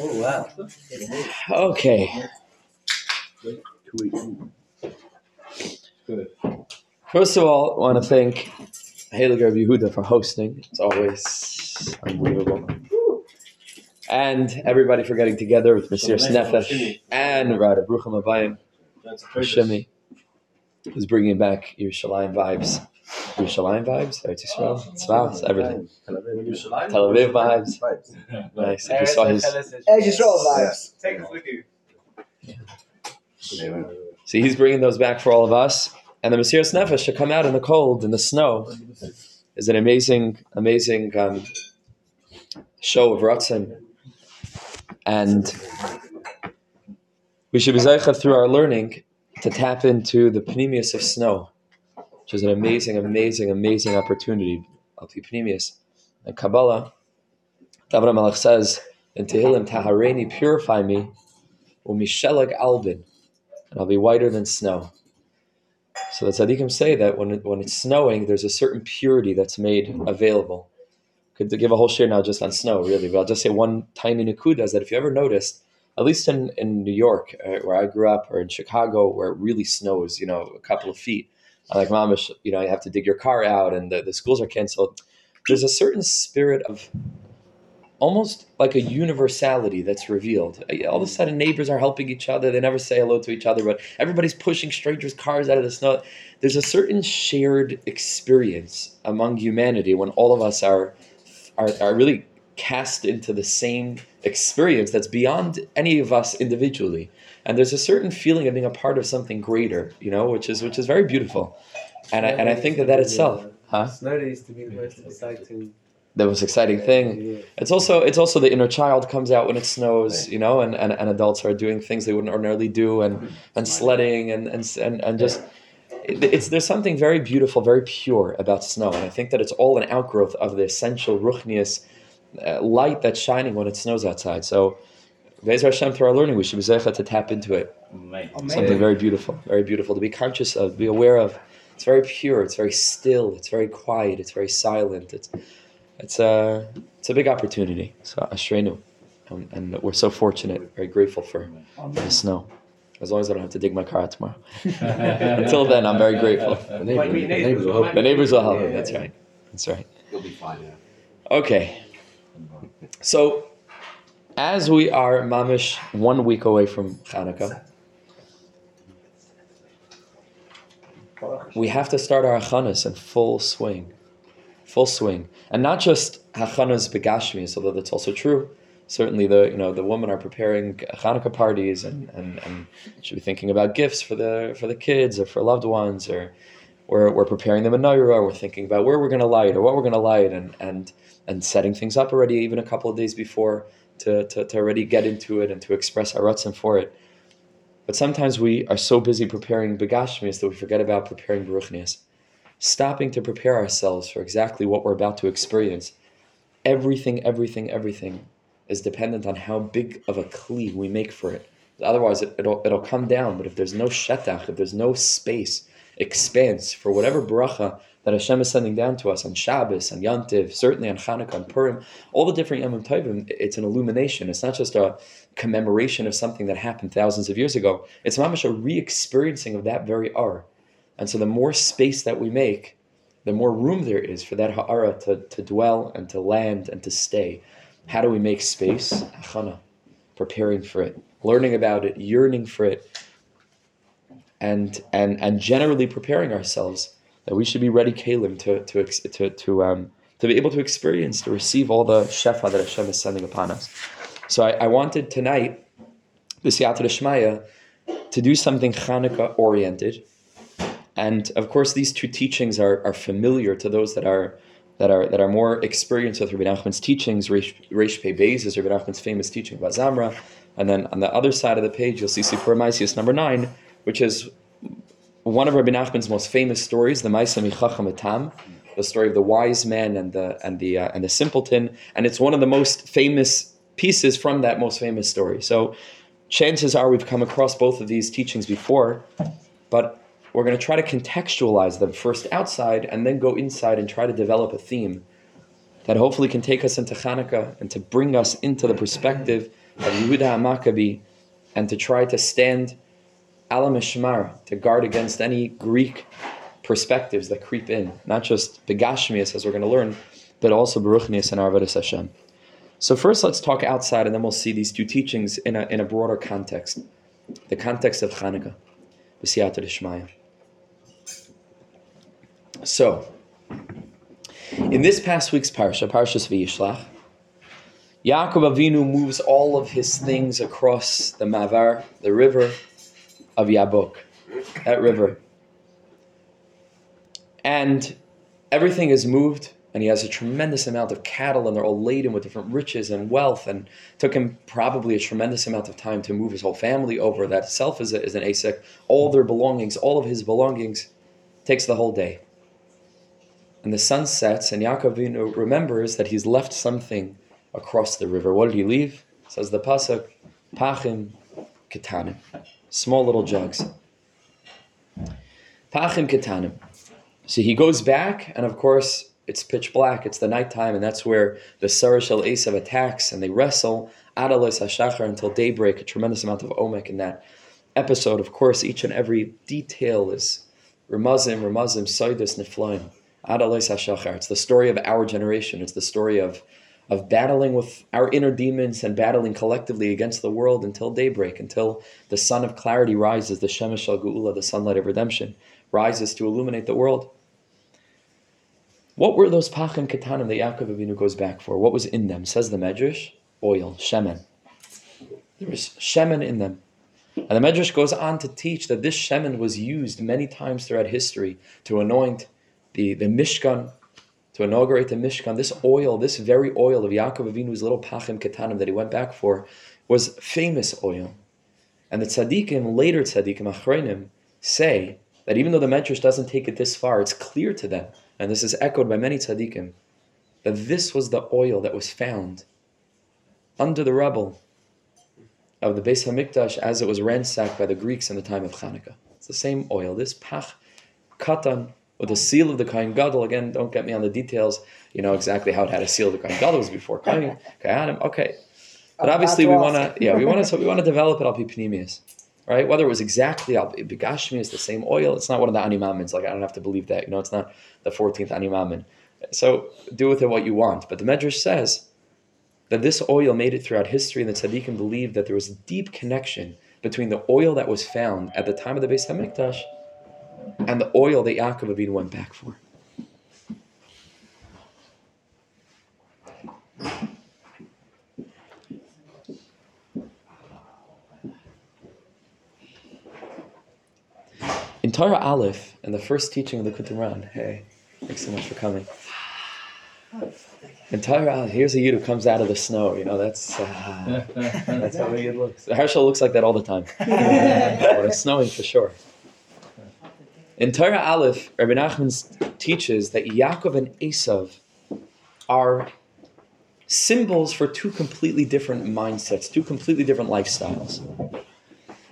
Oh wow. Okay. First of all, I want to thank Haley Rabbi Yehuda for hosting. It's always unbelievable. And everybody for getting together with mesiras nefesh and Rada Brucham Abayim, Shimi, who's bringing back Yerushalayim vibes. Yerushalayim vibes, Eretz Yisrael, Tzvah, everything. Tel Aviv vibes. Nice. If you saw his, Eretz Yisrael vibes. Take us with you. see, he's bringing those back for all of us. And the Mesiras Nefesh to come out in the cold, in the snow, is an amazing, amazing um, show of Ratzon. And we should be zeicha through our learning to tap into the Pnimius of snow, which is an amazing, amazing, amazing opportunity. Alpi Pnimius. And Kabbalah, David Malach says in Tehillim, Tahareni, purify me, umishelag albin, and I'll be whiter than snow. So the tzaddikim say that when it, when it's snowing, there's a certain purity that's made available. Could give a whole share now just on snow, really, but I'll just say one tiny nakuda is that if you ever noticed, at least in, in New York, uh, where I grew up, or in Chicago, where it really snows, you know, a couple of feet, like mamish, you know, you have to dig your car out and the, the schools are canceled. There's a certain spirit of almost like a universality that's revealed. Uh, all of a sudden, neighbors are helping each other. They never say hello to each other, but everybody's pushing strangers' cars out of the snow. There's a certain shared experience among humanity when all of us are are, are really cast into the same experience that's beyond any of us individually. And there's a certain feeling of being a part of something greater, you know, which is which is very beautiful. And I, and I think that that itself, huh? Snow days to be the most exciting. The most exciting thing. It's also it's also the inner child comes out when it snows, you know, and, and, and adults are doing things they wouldn't ordinarily do, and, and sledding and and and, and just it- it's there's something very beautiful, very pure about snow, and I think that it's all an outgrowth of the essential ruchnius uh, light that's shining when it snows outside. So, Be'ez Hashem, through our learning, we should be zeichet to tap into it. Something very beautiful, very beautiful to be conscious of, be aware of. It's very pure. It's very still. It's very quiet. It's very silent. It's it's a it's a big opportunity. So Ashrenu, and, and we're so fortunate, very grateful for the snow. As long as I don't have to dig my car out tomorrow. Until then, I'm very grateful. The neighbors, the neighbors will help The neighbors will help me. Yeah, That's yeah. right. That's right. You'll be fine, yeah. Okay. So, as we are mamish one week away from Hanukkah, we have to start our hachanas in full swing, full swing, and not just hachanas begashmis, although that's also true. Certainly, the you know the women are preparing Hanukkah parties and, and, and should be thinking about gifts for the for the kids or for loved ones, or we're, we're preparing the menorah, we're thinking about where we're going to light or what we're going to light, and and and setting things up already even a couple of days before to, to, to already get into it and to express our ratzon for it. But sometimes we are so busy preparing begashmis that we forget about preparing baruchnias. Stopping to prepare ourselves for exactly what we're about to experience. Everything, everything, everything is dependent on how big of a kli we make for it. Otherwise, it, it'll, it'll come down. But if there's no shetach, if there's no space, expanse for whatever bracha that Hashem is sending down to us on Shabbos, on Yantiv, certainly on Hanukkah, on Purim, all the different Yom Tovim, it's an illumination. It's not just a commemoration of something that happened thousands of years ago. It's mamash a re-experiencing of that very ar. And so the more space that we make, the more room there is for that ha'ara to, to dwell and to land and to stay. How do we make space? Achana, preparing for it, learning about it, yearning for it, and and and generally preparing ourselves that we should be ready, Kalim, to to to to um to be able to experience to receive all the shefa that Hashem is sending upon us. So I, I wanted tonight, the Yata Shmaya, to do something Hanukkah oriented, and of course these two teachings are, are familiar to those that are that are that are more experienced with Rabbi Nachman's teachings. Reish Pei Beis is Rabbi Nachman's famous teaching about Zamra, and then on the other side of the page you'll see Sipur Maisius number nine, which is one of Rabbi Nachman's most famous stories, the Maisa Michacham Etam, the story of the wise man and the and the uh, and the simpleton, and it's one of the most famous pieces from that most famous story. So, chances are we've come across both of these teachings before, but we're going to try to contextualize them first outside and then go inside and try to develop a theme that hopefully can take us into Hanukkah and to bring us into the perspective of Yehuda HaMaccabi and to try to stand ala mishmar, to guard against any Greek perspectives that creep in, not just begashmias, as we're going to learn, but also beruchnias and arvadas Hashem. So first, let's talk outside, and then we'll see these two teachings in a, in a broader context, the context of Hanukkah, b'siyata d'shmaya. So, in this past week's parsha, Parshas Vayishlach, Yaakov Avinu moves all of his things across the Mavar, the river of Yabok, that river. And everything is moved, and he has a tremendous amount of cattle, and they're all laden with different riches and wealth, and took him probably a tremendous amount of time to move his whole family over. That itself is, a, is an asek. All their belongings, all of his belongings, takes the whole day. And the sun sets, and Yaakov remembers that he's left something across the river. What did he leave? Says the pasuk, pachim ketanim, small little jugs. Pachim ketanim. So he goes back, and of course it's pitch black. It's the nighttime, and that's where the Saro Shel Esav attacks, and they wrestle Adalos Hashachar until daybreak. A tremendous amount of omek in that episode. Of course, each and every detail is Ramazim, Ramazim, Soidus, Niflaim. Adalos Hashachar. It's the story of our generation. It's the story of of battling with our inner demons and battling collectively against the world until daybreak, until the sun of clarity rises, the Shemesh al Geula, the sunlight of redemption, rises to illuminate the world. What were those pachim ketanim that Yaakov Avinu goes back for? What was in them? Says the Medrash, oil, shemen. There was shemen in them. And the Medrash goes on to teach that this shemen was used many times throughout history to anoint the, the Mishkan, to inaugurate the Mishkan, this oil, this very oil of Yaakov Avinu's little pachim ketanim that he went back for, was famous oil. And the tzaddikim, later tzaddikim, achreinim, say that even though the Medrash doesn't take it this far, it's clear to them, and this is echoed by many tzaddikim, that this was the oil that was found under the rubble of the Beis Hamikdash as it was ransacked by the Greeks in the time of Hanukkah. It's the same oil. This pach katan with the seal of the Kohen Gadol. Again, don't get me on the details. You know exactly how it had a seal of the Kohen Gadol was before Kohen Kohanim. Okay, but obviously we want to. Yeah, we want to. So we want to develop it. Al Pipnimius, right? Whether it was exactly Al Bigashmius, the same oil. It's not one of the animamins. Like I don't have to believe that. You know, it's not the fourteenth animamin. So do with it what you want. But the Medrash says that this oil made it throughout history, and the tzaddikim believed that there was a deep connection between the oil that was found at the time of the Beis Hamikdash and the oil that Yaakov Avinu went back for. In Torah Aleph, in the first teaching of the Kutumran, hey, thanks so much for coming. In Torah Aleph, here's a yid who comes out of the snow. You know, that's uh, that's how the yid looks. Herschel looks like that all the time. when it's snowing, for sure. In Torah Aleph, Rabbi Nachman teaches that Yaakov and Esav are symbols for two completely different mindsets, two completely different lifestyles.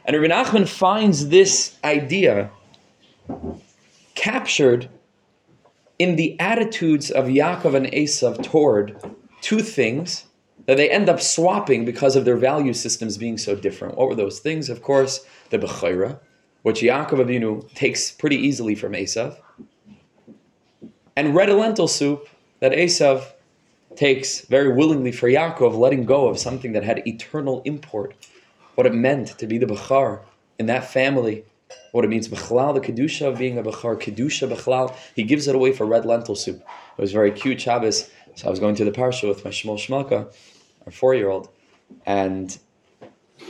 And Rabbi Nachman finds this idea captured in the attitudes of Yaakov and Esav toward two things that they end up swapping because of their value systems being so different. What were those things? Of course, the Bechaira, which Yaakov Avinu takes pretty easily from Esav, and red lentil soup that Esav takes very willingly for Yaakov, letting go of something that had eternal import, what it meant to be the Bechar in that family, what it means Bechlal, the Kedusha of being a Bechar, Kedusha Bechlal. He gives it away for red lentil soup. It was very cute Shabbos. So I was going to the Parsha with my Shmuel Shmalka, our four-year-old, and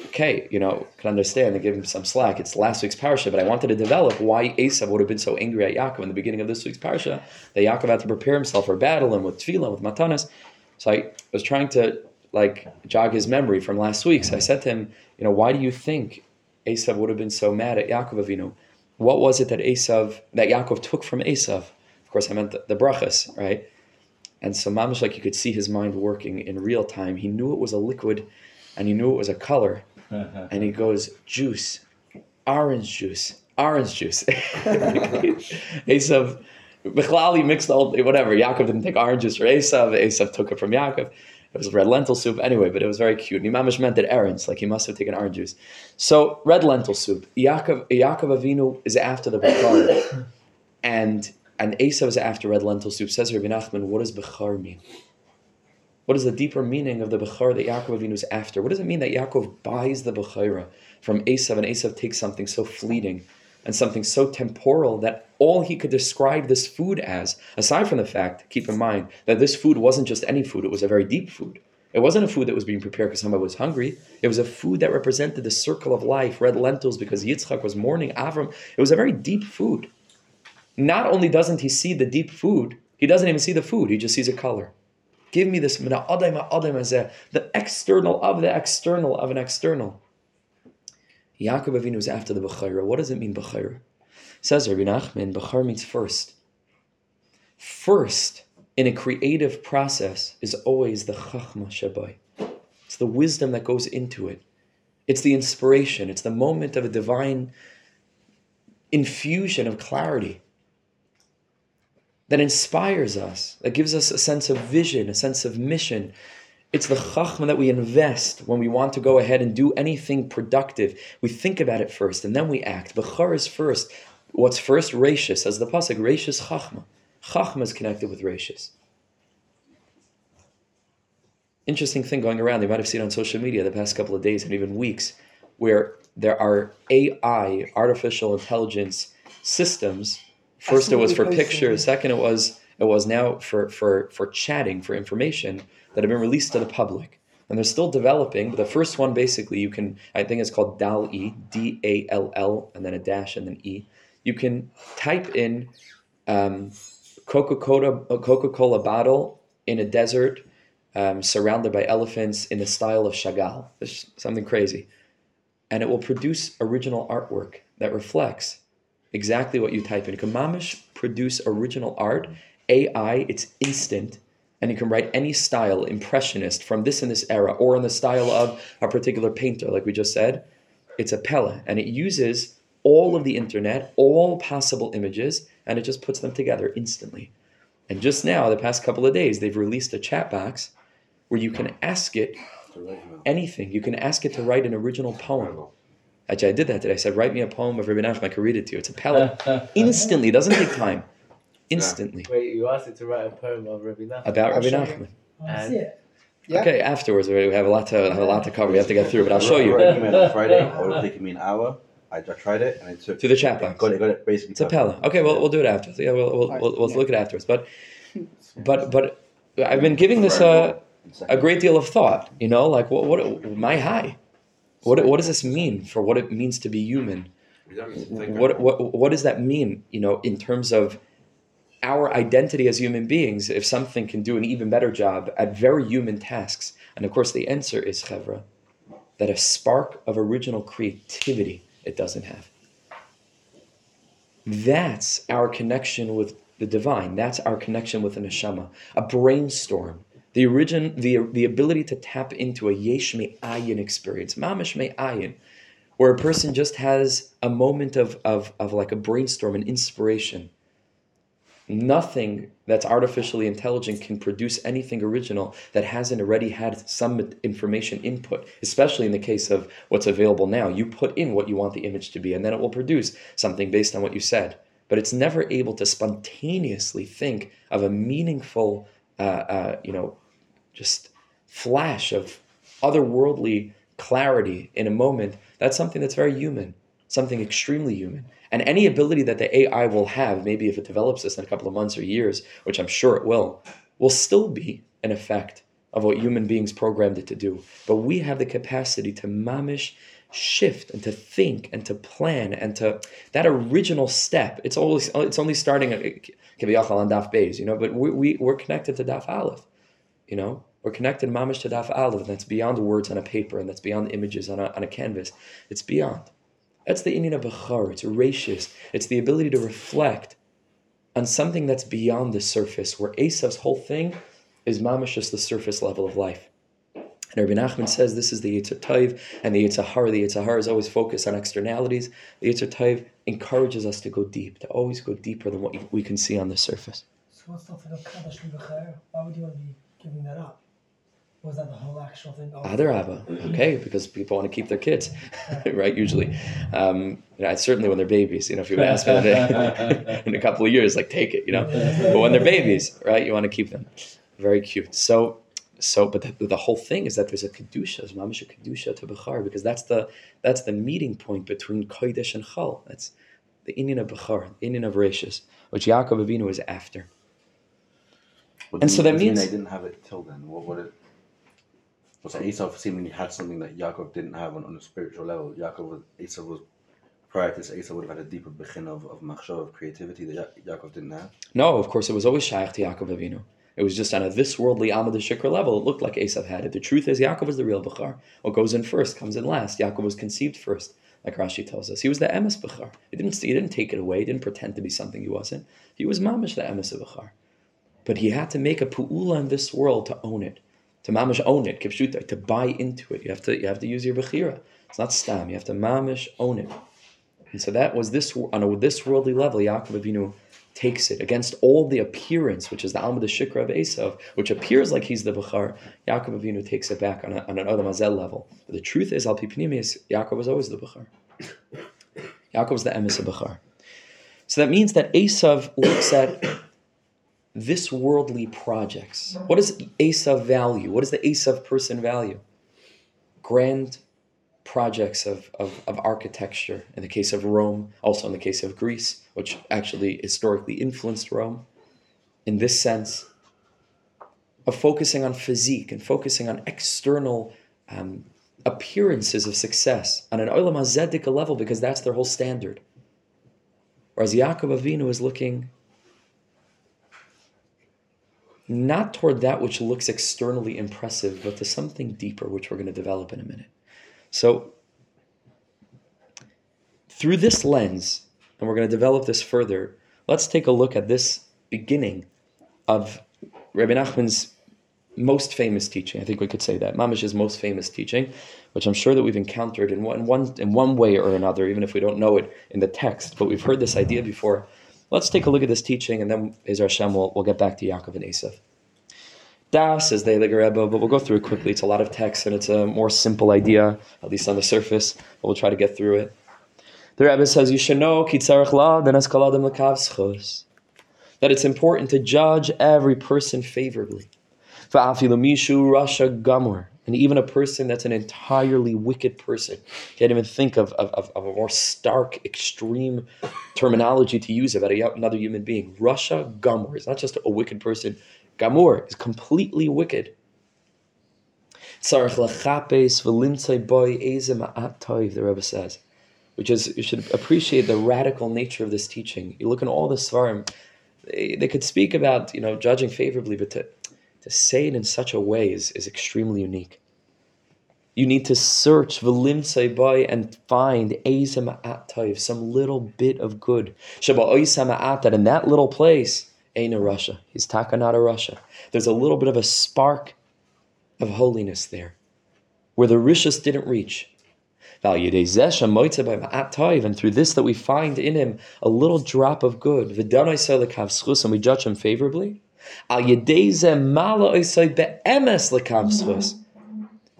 okay, you know, can understand. They give him some slack. It's last week's parsha, but I wanted to develop why Esav would have been so angry at Yaakov in the beginning of this week's parsha. That Yaakov had to prepare himself for battle and with tefillah, with matanas. So I was trying to like jog his memory from last week. So I said to him, you know, why do you think Esav would have been so mad at Yaakov Avinu? What was it that Esav that Yaakov took from Esav? Of course, I meant the, the brachas, right? And so, mamish, like you could see his mind working in real time. He knew it was a liquid, and he knew it was a color uh-huh. and he goes, juice, orange juice, orange juice. Esav, Bichlali mixed all whatever. Yaakov didn't take oranges for Esav. Esav took it from Yaakov. It was red lentil soup anyway, but it was very cute. And Imamish meant it errands, like he must have taken orange juice. So red lentil soup. Yaakov, Yaakov Avinu is after the Bechar, and and Esav is after red lentil soup. Says Rabbi Nachman, what does Bechar mean? What is the deeper meaning of the Bechar that Yaakov Avinu is after? What does it mean that Yaakov buys the Bechara from Esav and Esav takes something so fleeting and something so temporal that all he could describe this food as, aside from the fact, keep in mind, that this food wasn't just any food, it was a very deep food. It wasn't a food that was being prepared because somebody was hungry. It was a food that represented the circle of life, red lentils because Yitzchak was mourning Avram. It was a very deep food. Not only doesn't he see the deep food, he doesn't even see the food, he just sees a color. Give me this the external of the external of an external. Yaakov Avinu is after the Bechira. What does it mean, Bechira? Says Rabbi Nachman, Bechar means first. First, in a creative process, is always the Chachma Shabai. It's the wisdom that goes into it. It's the inspiration. It's the moment of a divine infusion of clarity that inspires us, that gives us a sense of vision, a sense of mission. It's the chachma that we invest when we want to go ahead and do anything productive. We think about it first and then we act. Bechar is first. What's first? Rashis, as the pasuk, Rashis chachma. Chachma is connected with Rashis. Interesting thing going around, you might have seen on social media the past couple of days and even weeks, where there are AI, artificial intelligence systems First, it was for pictures. Second, it was it was now for for for chatting for information that have been released to the public, and they're still developing. But the first one, basically, you can I think it's called DAL E D A L L and then a dash and then E. You can type in um, Coca Cola Coca Cola bottle in a desert, um, surrounded by elephants in the style of Chagall. It's something crazy, and it will produce original artwork that reflects exactly what you type in. You can mamish produce original art, AI, it's instant, and you can write any style, impressionist, from this and this era, or in the style of a particular painter, like we just said. It's a Pella, and it uses all of the internet, all possible images, and it just puts them together instantly. And just now, the past couple of days, they've released a chat box where you can ask it anything. You can ask it to write an original poem. Actually, I did that today. I said, write me a poem of Rabbi Nachman. I can read it to you. It's a Pella. Instantly. It doesn't take time. Instantly. Wait, you asked it to write a poem of Rabbi Nachman? About I'll Rabbi show you. Nachman. And Yeah. Okay, afterwards we have a lot to have a lot to cover. We have to get through, but I'll show I you wrote an email on Friday. It would have taken me an hour. I, I tried it and it took. through the chat box. Got it. Got it. Basically. It's a Pella. Okay, well we'll do it after. Yeah, we'll we'll, we'll, we'll look at it afterwards. But but but I've been giving this a a great deal of thought. You know, like what what my high. What what does this mean for what it means to be human? What what what does that mean? You know, in terms of our identity as human beings, if something can do an even better job at very human tasks, and of course the answer is chevra, that a spark of original creativity it doesn't have. That's our connection with the divine. That's our connection with the neshama. A brainstorm. The origin, the, the ability to tap into a yesh ayin experience, mamish ayin, where a person just has a moment of, of, of like a brainstorm, an inspiration. Nothing that's artificially intelligent can produce anything original that hasn't already had some information input, especially in the case of what's available now. You put in what you want the image to be, and then it will produce something based on what you said. But it's never able to spontaneously think of a meaningful, uh, uh, you know, just flash of otherworldly clarity in a moment. That's something that's very human, something extremely human. And any ability that the AI will have, maybe if it develops this in a couple of months or years, which I'm sure it will, will still be an effect of what human beings programmed it to do. But we have the capacity to mamish shift and to think and to plan and to that original step. It's always it's only starting at kiviyachal on daf beis, you know, but we, we we're connected to daf aleph, you know. We're connected mamish to daf aleph, and that's beyond words on a paper, and that's beyond images on a, on a canvas. It's beyond. That's the Indian of Bechar. It's ratious. It's the ability to reflect on something that's beyond the surface, where Esav's whole thing is mamish just the surface level of life. And Rabbi Nachman says this is the Yetzer Taiv, and the Yetzer Har. The Yetzer Har is always focused on externalities. The Yetzer Taiv encourages us to go deep, to always go deeper than what we can see on the surface. So what's the Kaddish Why would you want to be giving that up? Was that the whole actual thing? Oh, Other Abba, okay, because people want to keep their kids, right? Usually, um, you know, certainly when they're babies. You know, if you would ask me that in a couple of years, like take it, you know. But when they're babies, right, you want to keep them. Very cute. So, so, but the, the whole thing is that there's a kedusha, there's mamish a kedusha to bechar, because that's the that's the meeting point between kodesh and chal. That's the Indian of bechar, the Indian of rashis, which Yaakov Avinu is after. What And so you- that means- they didn't have it till then. What would it? Was Esau seemingly had something that Yaakov didn't have on, on a spiritual level? Yaakov was Esau was prior to this. Esau would have had a deeper begin of of machshava of creativity that Ya- Yaakov didn't have. No, of course, it was always shaykh to Yaakov Avinu. It was just on a this worldly Amad Shikr level. It looked like Esav had it. The truth is, Yaakov was the real Bechar. What goes in first comes in last. Yaakov was conceived first, like Rashi tells us. He was the Emes Bechar. He didn't, he didn't take it away. He didn't pretend to be something he wasn't. He was Mamish the Emes of Bechar. But he had to make a pu'ula in this world to own it, to Mamish own it, kipshuta, to buy into it. You have to, you have to use your Bechira. It's not stam. You have to Mamish own it. And so that was this on a this worldly level. Yaakov Avinu takes it against all the appearance, which is the Alma the Shikra of Esav, which appears like he's the Bechar. Yaakov Avinu takes it back on, a, on an Adam Azel level. But the truth is, Al Pipinimis, Yaakov was always the Bechar. Yaakov was the Emes of. So that means that Esav looks at this worldly projects. What does Esav value? What does the Esav person value? Grand projects of, of, of architecture in the case of Rome, also in the case of Greece, which actually historically influenced Rome, in this sense of focusing on physique and focusing on external um, appearances of success on an Olam Hazedika level because that's their whole standard. Whereas Yaakov Avinu is looking not toward that which looks externally impressive, but to something deeper, which we're going to develop in a minute. So, through this lens, and we're going to develop this further, let's take a look at this beginning of Rabbi Nachman's most famous teaching. I think we could say that Mamish's most famous teaching, which I'm sure that we've encountered in one, one in one way or another, even if we don't know it in the text. But we've heard this idea before. Let's take a look at this teaching, and then Ezra Hashem will we'll get back to Yaakov and Esav. Das is the Rebbe, but we'll go through it quickly. It's a lot of text, and it's a more simple idea, at least on the surface. But we'll try to get through it. The Rebbe says, "You should know that it's important to judge every person favorably. Rasha gamor, and even a person that's an entirely wicked person. Can't even think of, of, of, a more stark, extreme terminology to use about a, another human being. Rasha gamor is not just a wicked person. Gamor is completely wicked. The Rebbe says. Which is, you should appreciate the radical nature of this teaching. You look in all the Svarim, they, they could speak about, you know, judging favorably, but to, to say it in such a way is, is extremely unique. You need to search v'limtzai boy and find eze ma'at toiv, some little bit of good. That in that little place, ain't a rasha. He's taka not a rasha. There's a little bit of a spark of holiness there, where the rishus didn't reach. And through this that we find in him a little drop of good. And we judge him favorably.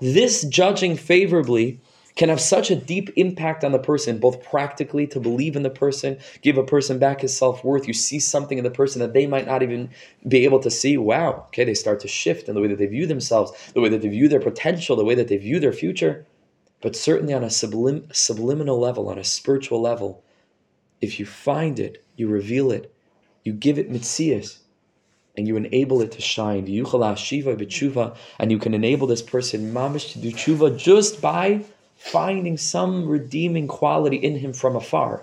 This judging favorably can have such a deep impact on the person, both practically to believe in the person, give a person back his self worth. You see something in the person that they might not even be able to see. Wow, okay, they start to shift in the way that they view themselves, the way that they view their potential, the way that they view their future. But certainly on a sublim- subliminal level, on a spiritual level, if you find it, you reveal it, you give it mitzias, and you enable it to shine. Shiva And you can enable this person, mamish, to do tshuva just by finding some redeeming quality in him from afar.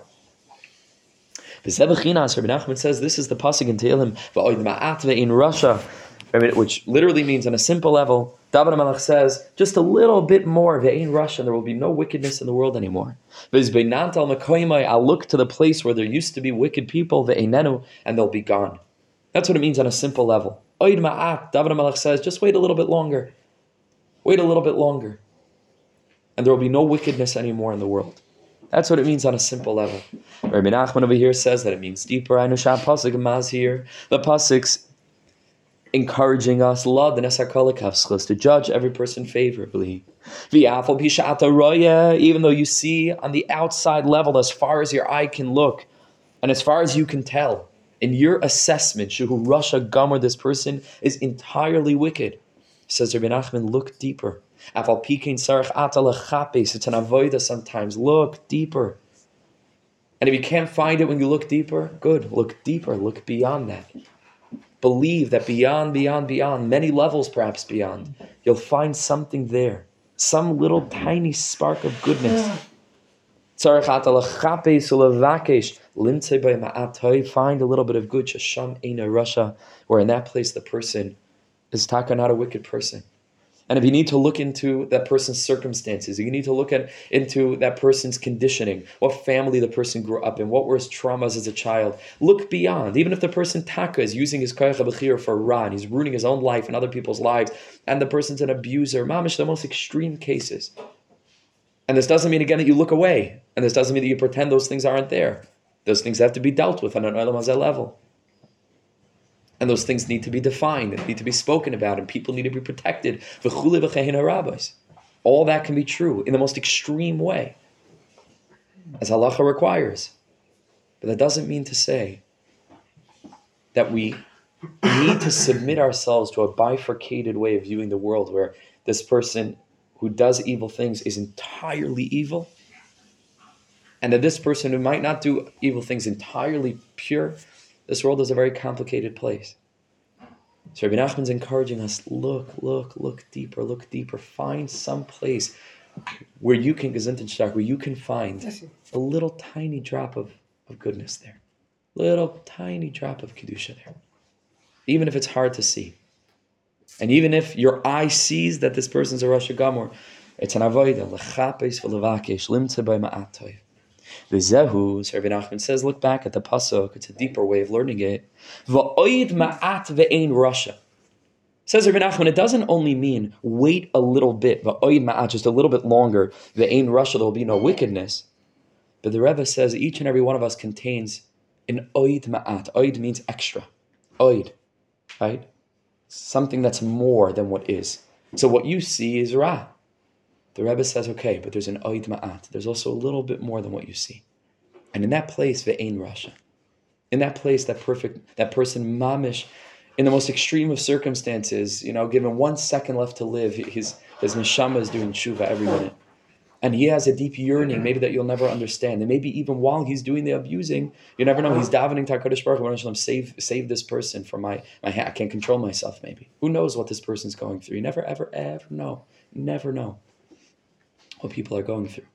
Rabbi Nachman says this is the pasuk in Tehillim, in rasha, which literally means on a simple level, David Malach says, just a little bit more, ve'ein rasha, and there will be no wickedness in the world anymore. I'll look to the place where there used to be wicked people, ve'einenu, and they'll be gone. That's what it means on a simple level. Oid ma'at, David Malach says, just wait a little bit longer. Wait a little bit longer. And there will be no wickedness anymore in the world. That's what it means on a simple level. Rabbi Nachman over here says that it means deeper. I know Shah Pasuk Maz here. The Pasuk's encouraging us, the to judge every person favorably. Even though you see on the outside level, as far as your eye can look, and as far as you can tell, in your assessment, Shuhu Rasha Gomer, this person is entirely wicked. Says Rabbi Nachman, look deeper. Afal it's an avoida sometimes. Look deeper. And if you can't find it when you look deeper, good. Look deeper. Look beyond that. Believe that beyond, beyond, beyond, many levels perhaps beyond, you'll find something there. Some little tiny spark of goodness. Find a little bit of good. Shasham Eina rasha, where in that place the person is taka not a wicked person. And if you need to look into that person's circumstances, you need to look at into that person's conditioning, what family the person grew up in, what were his traumas as a child. Look beyond. Even if the person taka is using his koyach for ra, and he's ruining his own life and other people's lives, and the person's an abuser, mamish, the most extreme cases. And this doesn't mean again that you look away, and this doesn't mean that you pretend those things aren't there. Those things have to be dealt with on an olam level. And those things need to be defined and need to be spoken about, and people need to be protected. All that can be true in the most extreme way, as halacha requires. But that doesn't mean to say that we need to submit ourselves to a bifurcated way of viewing the world where this person who does evil things is entirely evil, and that this person who might not do evil things entirely pure this world is a very complicated place. So Rabbi Nachman's encouraging us, look, look, look deeper, look deeper. Find some place where you can, where you can find a little tiny drop of, of goodness there. Little tiny drop of Kedusha there. Even if it's hard to see. And even if your eye sees that this person's a Rosh Gamor, it's an avoida, lechapes v'levakesh, limtze by ma'atoy. The Zehu, Rabbi Nachman says, look back at the pasuk. It's a deeper way of learning it. Va'oid ma'at ve'ein rasha. Says Rabbi Nachman, it doesn't only mean wait a little bit, va'oid ma'at, just a little bit longer. Ve'ein rasha, there will be no wickedness. But the Rebbe says each and every one of us contains an oid ma'at. Oid means extra. Oid, right? Something that's more than what is. So what you see is ra. The Rebbe says, okay, but there's an oid ma'at. There's also a little bit more than what you see. And in that place, ve'ein rasha. In that place, that perfect, that person mamish, in the most extreme of circumstances, you know, given one second left to live, his his neshama is doing tshuva every minute. And he has a deep yearning, mm-hmm. maybe that you'll never understand. And maybe even while he's doing the abusing, you never know. He's uh-huh. davening to HaKadosh Baruch Hu, save, save this person from my, my I can't control myself, maybe. Who knows what this person's going through? You never, ever, ever know. Never know what people are going through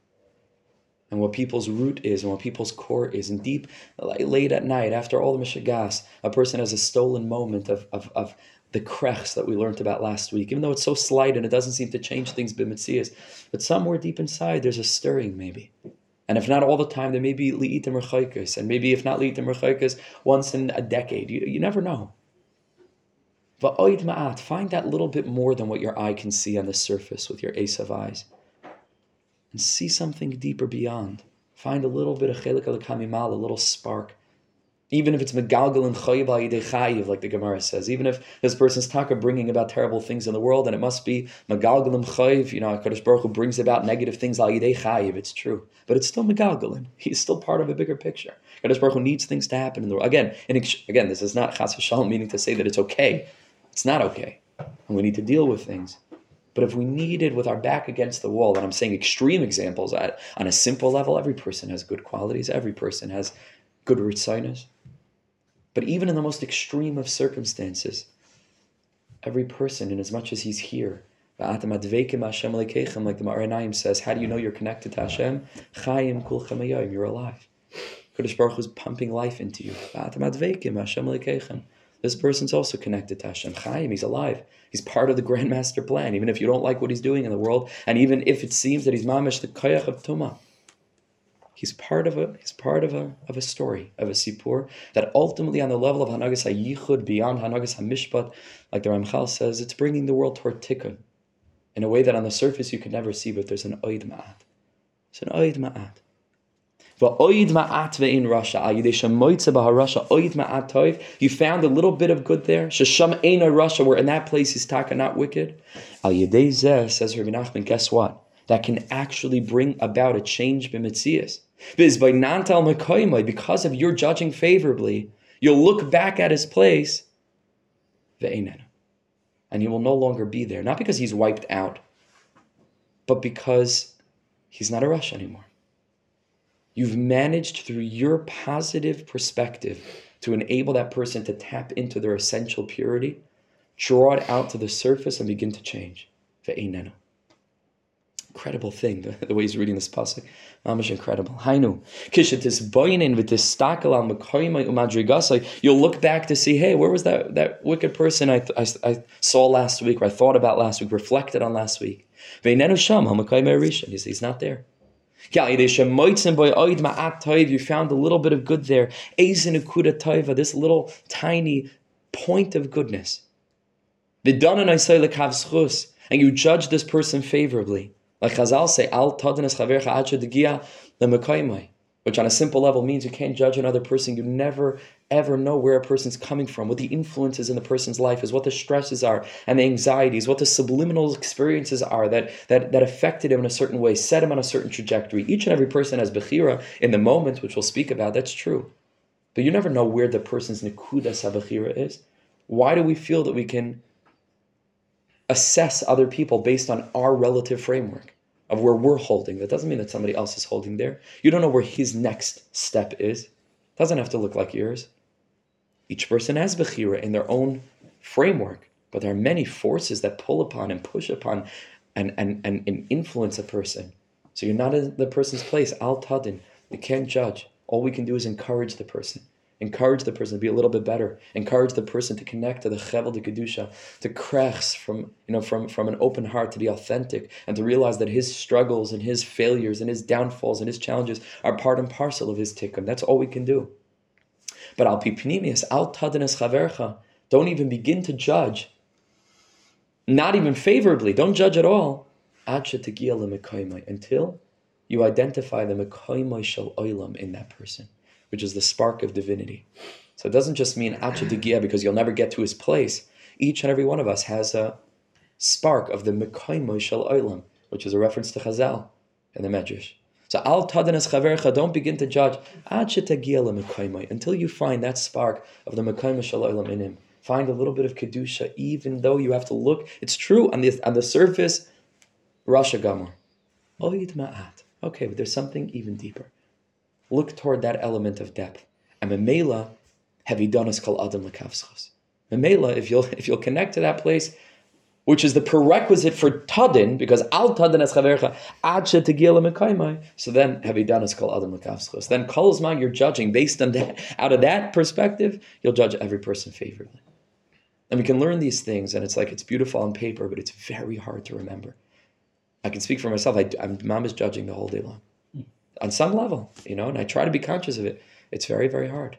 and what people's root is and what people's core is. And deep, late at night, after all the Mishagas, a person has a stolen moment of, of, of the krechs that we learned about last week, even though it's so slight and it doesn't seem to change things b'mitzias. But somewhere deep inside, there's a stirring maybe. And if not all the time, there may be li'itim rechaikas. And maybe if not li'itim rechaikas, once in a decade. You, you never know. Va'oid ma'at, find that little bit more than what your eye can see on the surface with your ace of eyes and see something deeper beyond. Find a little bit of chelik al a little spark. Even if it's megalgal and chayiv like the Gemara says, even if this person's taka bringing about terrible things in the world, and it must be megalgalim chayiv, you know, Hakadosh Baruch Hu brings about negative things al yidei chayiv. It's true, but it's still megalgalin. He's still part of a bigger picture. Hakadosh Baruch Hu needs things to happen in the world. Again, and again, this is not chas v'shalom, meaning to say that it's okay. It's not okay, and we need to deal with things. But if we needed with our back against the wall, and I'm saying extreme examples at, on a simple level, every person has good qualities, every person has good ritzinus. But even in the most extreme of circumstances, every person, in as much as he's here, like the Ma'aranayim says, how do you know you're connected to Hashem? Chayim kul you're alive. Kodesh Baruch is pumping life into you. This person's also connected to Hashem. Chaim, he's alive. He's part of the grand master plan, even if you don't like what he's doing in the world, and even if it seems that he's mamish the koyach of tuma. He's part of a he's part of a of a story of a sipur that ultimately on the level of hanagas hayichud beyond hanagas hamishpat, like the Ramchal says, it's bringing the world toward tikkun. in a way that on the surface you can never see, but there's an oid ma'at. It's an oid ma'at. Va'oid ma'at ve'in rasha. Shemoitze b'harasha oid ma'at toiv. You found a little bit of good there. Shesham ein rasha, where in that place is taka not wicked. Al yidei zeh, says Rabbi Nachman, guess what? That can actually bring about a change b'mitzias. Because by nantal mekoymai, because of your judging favorably, you'll look back at his place, ve'einenu. And he will no longer be there. Not because he's wiped out, but because he's not a rush anymore. You've managed through your positive perspective to enable that person to tap into their essential purity, draw it out to the surface, and begin to change. Ve'einenu. Incredible thing, the, the way he's reading this pasuk. Mamish incredible. Hainu. Kishetis boinin with this stakel al mekoymai umadrigasai. You'll look back to see, hey, where was that, that wicked person I, I, I saw last week, or I thought about last week, reflected on last week. Sham. He's, he's not there. You found a little bit of good there. This little tiny point of goodness. And you judge this person favorably. Like Chazal say, Al which on a simple level means you can't judge another person. You never ever know where a person's coming from, what the influences in the person's life is, what the stresses are and the anxieties, what the subliminal experiences are that that that affected him in a certain way, set him on a certain trajectory. Each and every person has bechira in the moment, which we'll speak about. That's true, but you never know where the person's nikuda sabachira is. Why do we feel that we can assess other people based on our relative framework? of where we're holding. That doesn't mean that somebody else is holding there. You don't know where his next step is. Doesn't have to look like yours. Each person has Bechira in their own framework, but there are many forces that pull upon and push upon and, and, and, and influence a person. So you're not in the person's place. Al Tadin. You can't judge. All we can do is encourage the person. Encourage the person to be a little bit better. Encourage the person to connect to the chevel de kedusha, to krechs from you know from from an open heart to be authentic, and to realize that his struggles and his failures and his downfalls and his challenges are part and parcel of his tikkun. That's all we can do. But al pipnimius al tadinas chavercha. Don't even begin to judge. Not even favorably. Don't judge at all. Until you identify the mekoymai shel oilam in that person which is the spark of divinity. So it doesn't just mean Acha because you'll never get to his place. Each and every one of us has a spark of the Mekaymo Shel Olam, which is a reference to Chazal in the Medrash. So al tadanas chavercha, don't begin to judge until you find that spark of the mekayma shel olam in him. Find a little bit of kedusha, even though you have to look. It's true on the on the surface, rasha gamor. Oh, okay, but there's something even deeper. Look toward that element of depth. And memela, have you done us called adam lekavschos. Memela, if you'll if you'll connect to that place, which is the prerequisite for tadin, because al tadin es chavercha ad tegila So then us called adam lekavschos. Then kolzman you're judging based on that. Out of that perspective, you'll judge every person favorably. And we can learn these things, and it's like it's beautiful on paper, but it's very hard to remember. I can speak for myself. I, am mom is judging the whole day long on some level, you know, and I try to be conscious of it. It's very, very hard.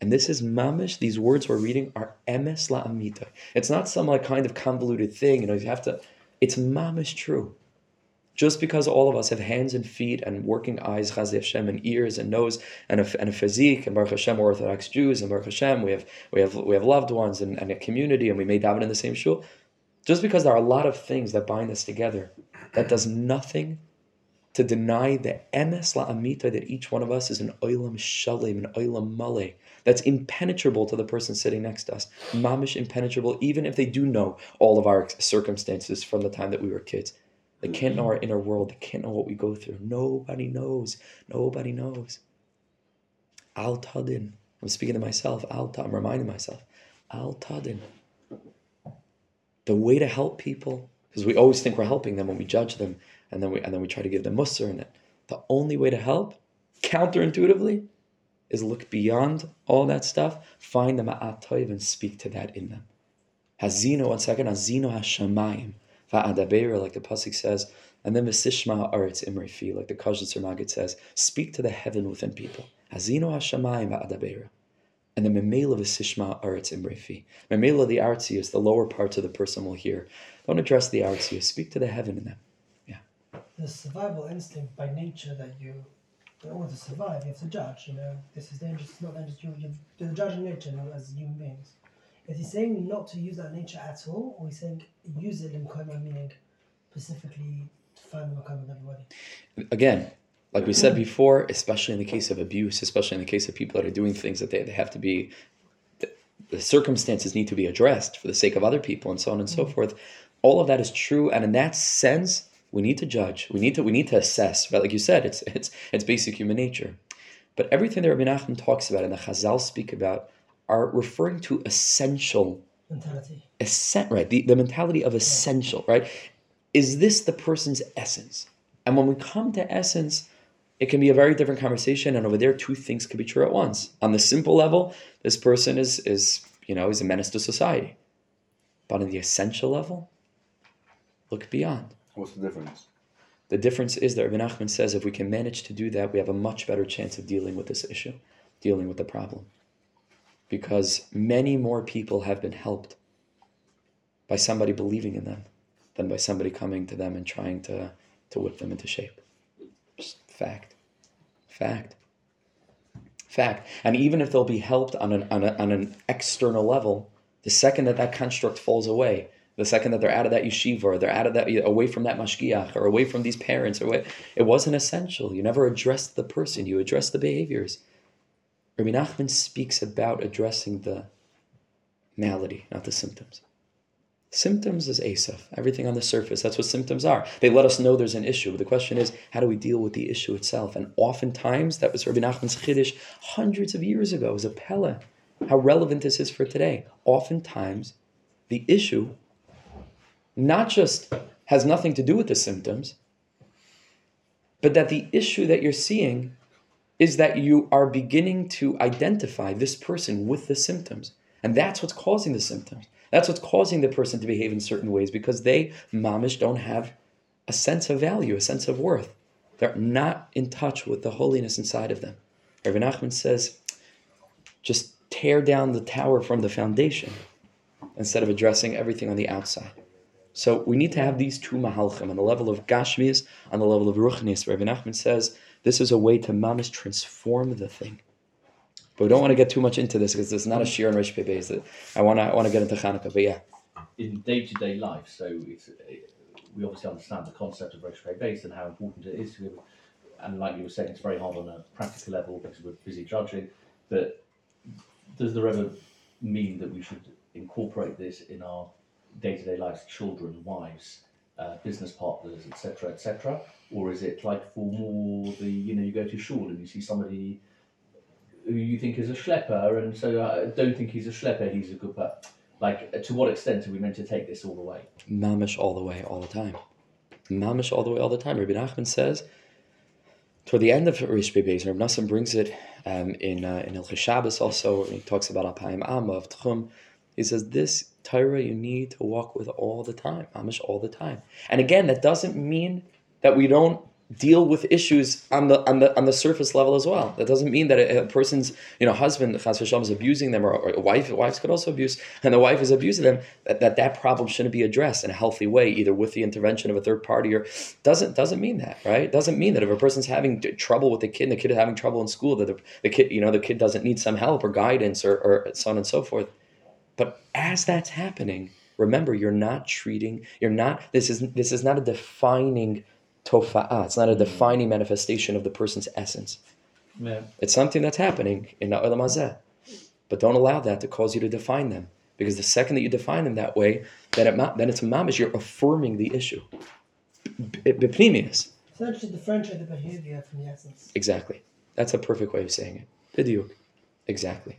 And this is mamish. These words we're reading are emes la'amita. It's not some like kind of convoluted thing. You know, you have to. It's mamish true. Just because all of us have hands and feet and working eyes, Chaz Hashem, and ears and nose and a, and a physique, and Baruch Hashem, Orthodox Jews, and Baruch Hashem, we have we have we have loved ones and, and a community, and we may daven in the same shul. Just because there are a lot of things that bind us together, that does nothing to deny the emes la'amita that each one of us is an oilam shalim, an oilam male, that's impenetrable to the person sitting next to us. Mamish impenetrable, even if they do know all of our circumstances from the time that we were kids. They can't know our inner world. They can't know what we go through. Nobody knows. Nobody knows. Al tadin. I'm speaking to myself. Al I'm reminding myself. Al tadin. The way to help people, because we always think we're helping them when we judge them and then we and then we try to give them musr in it. The only way to help, counterintuitively, is look beyond all that stuff, find the ma'at and speak to that in them. Hazino, one second, hazino hashamayim, va'adabera, like the pasuk says, and then v'sishma ha'aretz imrifi, like the Kajit Magid says, speak to the heaven within people. Hazino hashamayim va'adabera. And the memela v'sishma ha'aretz imrifi. Memela, the artzi, is the lower parts of the person will hear. Don't address the Artsia. Speak to the heaven in them. The survival instinct by nature that you, in order to survive, you have to judge. You know, this is dangerous. It's not dangerous. You, you, you're judging nature as human beings. Is he saying not to use that nature at all, or he's saying use it in koma, meaning specifically to find the makam with everybody? Again, like we said before, especially in the case of abuse, especially in the case of people that are doing things that they, they have to be, the, the circumstances need to be addressed for the sake of other people and so on and so mm. forth. All of that is true, and in that sense, we need to judge. We need to we need to assess. But like you said, it's it's it's basic human nature. But everything that Rabbi Nachman talks about and the Chazal speak about are referring to essential Mentality. essen- right the, the mentality of essential right is this the person's essence and when we come to essence it can be a very different conversation and over there two things can be true at once on the simple level this person is is you know is a menace to society but on the essential level look beyond What's the difference? the difference is that Rabbi Nachman says if we can manage to do that, we have a much better chance of dealing with this issue, dealing with the problem. Because many more people have been helped by somebody believing in them than by somebody coming to them and trying to, to whip them into shape. Just fact. Fact. Fact. And even if they'll be helped on an, on, a, on an external level, the second that that construct falls away, the second that they're out of that yeshiva or they're out of that away from that mashgiach or away from these parents or it wasn't essential. You never addressed the person, you addressed the behaviors. Rabbi Nachman speaks about addressing the malady, not the symptoms. Symptoms is Asaph, everything on the surface. That's what symptoms are. They let us know there's an issue. The question is, how do we deal with the issue itself? And oftentimes, that was Rabbi Nachman's Chiddush hundreds of years ago. It was a Pella. How relevant this is for today. Oftentimes, the issue not just has nothing to do with the symptoms, but that the issue that you're seeing is that you are beginning to identify this person with the symptoms. And that's what's causing the symptoms. That's what's causing the person to behave in certain ways because they, mamish, don't have a sense of value, a sense of worth. They're not in touch with the holiness inside of them. Rabbi Nachman says, just tear down the tower from the foundation instead of addressing everything on the outside. So we need to have these two mahalchim on the level of gashmias, on the level of ruchnis. Rabbi Nachman says this is a way to mamish transform the thing. But we don't want to get too much into this because it's not a shir and Rish Pebez. I want to I want to get into Hanukkah, but yeah, in day to day life. So it's eh, we obviously understand the concept of retrograde base and how important it is to, and like you were saying, it's very hard on a practical level because we're busy judging. But does there ever mean that we should incorporate this in our day to day lives, children, wives, uh, business partners, etc., etc., or is it like for more the you know you go to shul and you see somebody who you think is a schlepper, and so I don't think he's a schlepper, he's a good person. Like, to what extent are we meant to take this all the way? mamish all the way, all the time. Mamish all the way, all the time. Rabbi Nachman says, toward the end of Rish Bebeis, Rabbi Nassan brings it um, in uh, in Ilchei Shabbos also, he talks about Apayim Amma of Tchum. He says, this Torah you need to walk with all the time, mamish all the time. And again, that doesn't mean that we don't deal with issues on the on the on the surface level as well. That doesn't mean that a, a person's you know husband chas v'shalom is abusing them, or, or a wife wives could also abuse, and the wife is abusing them. That, that that problem shouldn't be addressed in a healthy way, either with the intervention of a third party or doesn't doesn't mean that right. Doesn't mean that if a person's having trouble with the kid, and the kid is having trouble in school, that the, the kid you know the kid doesn't need some help or guidance or, or so on and so forth. But as that's happening, remember you're not treating. You're not. This is this is not a defining tofa'ah. It's not a mm-hmm. defining manifestation of the person's essence. Yeah. It's something that's happening in the Olam Hazeh. But don't allow that to cause you to define them. Because the second that you define them that way, then, it, ma- then it's mamish, you're affirming the issue. B- Bepnimius. Essentially, differentiate the behavior from the essence. Exactly. That's a perfect way of saying it. Bidiyuk. Exactly.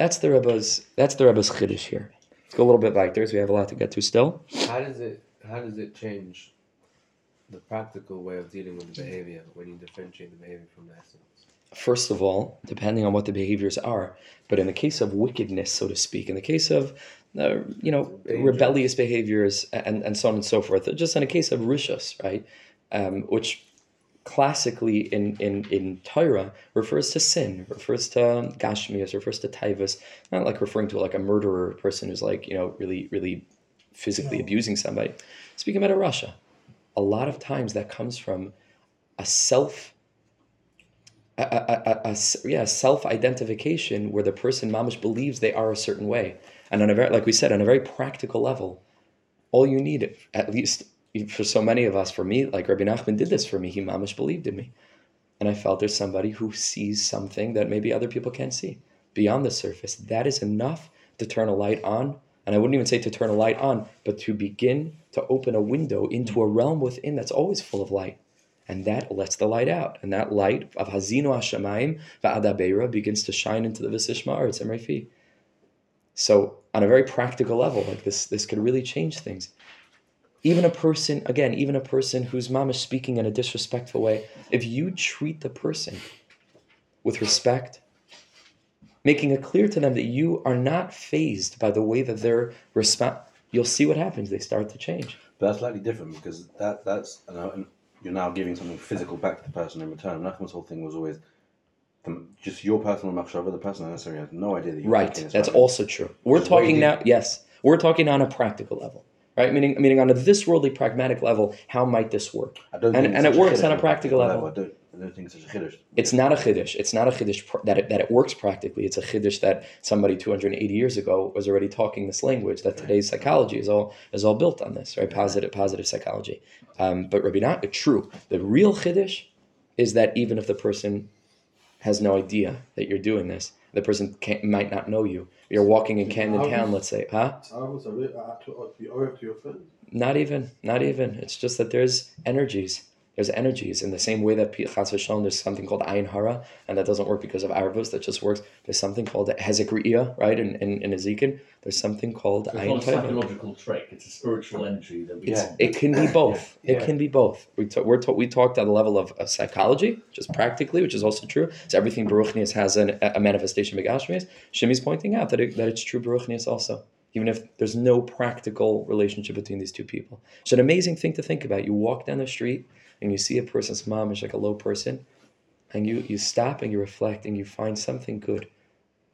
That's the Rebbe's, that's the Rebbe's chiddush here. Let's go a little bit back there, so we have a lot to get to still. How does it how does it change the practical way of dealing with the behavior when you differentiate the behavior from the essence? first of all, depending on what the behaviors are. But in the case of wickedness, so to speak, in the case of uh, you know rebellious behaviors and, and so on and so forth, just in a case of rishus, right, um, which classically in, in, in Torah refers to sin, refers to um, gashmias, refers to taivas, not like referring to like a murderer person who's like, you know, really, really physically No. abusing somebody. Speaking about a rasha, a lot of times that comes from a self a a a yeah, self-identification where the person mamish believes they are a certain way. And on a very like we said, on a very practical level, all you need, at least for so many of us, for me, like Rabbi Nachman did this for me, he mamish believed in me. And I felt there's somebody who sees something that maybe other people can't see beyond the surface. That is enough to turn a light on. And I wouldn't even say to turn a light on, but to begin to open a window into a realm within that's always full of light. And that lets the light out. And that light of Hazinu Hashemayim Va'adabeira begins to shine into the Visishma Arts and So on a very practical level, like this, this could really change things. Even a person, again, even a person whose mom is speaking in a disrespectful way, if you treat the person with respect, making it clear to them that you are not phased by the way that they're respond, you'll see what happens. They start to change. But that's slightly different because that that's uh, and you're now giving something physical back to the person in return. Nachman's whole thing was always the, just your personal machshava. The person necessarily has no idea that you're Right. That's happen. also true. We're It's talking now. Yes, we're talking on a practical level, right? Meaning, meaning on a this worldly pragmatic level. How might this work? And- and it works on a practical level. I don't. I don't think it's a chiddush. It's not a chiddush. It's not a chiddush pr- that it, that it works practically. It's a chiddush that somebody 280 years ago was already talking this language. That today's psychology is all is all built on this, right? Positive positive psychology. Um, but Rabbi not true. The real chiddush is that even if the person has no idea that you're doing this, the person might not know you. You're walking in Camden Town, let's say, huh? Tzarus are really- are to to be to your friend. Not even, not even. It's just that there's energies. There's energies in the same way that Chas v'Shalom, there's something called Ayin Hara, and that doesn't work because of Arvos, that just works. There's something called Hezek Re'iyah, right, in, in, in Ezekiel. There's something called So it's not a psychological trick; it's a spiritual energy that we. Want. it can be both. Yeah. It can be both. We ta- we're ta- we talked at the level of, of psychology, just practically, which is also true. So everything Baruchnius has an, a manifestation of Gashmias. Shimi's pointing out that, it, that it's true Baruchnius also, even if there's no practical relationship between these two people. It's an amazing thing to think about. You walk down the street and you see a person's mom is like a low person, and you, you stop and you reflect and you find something good.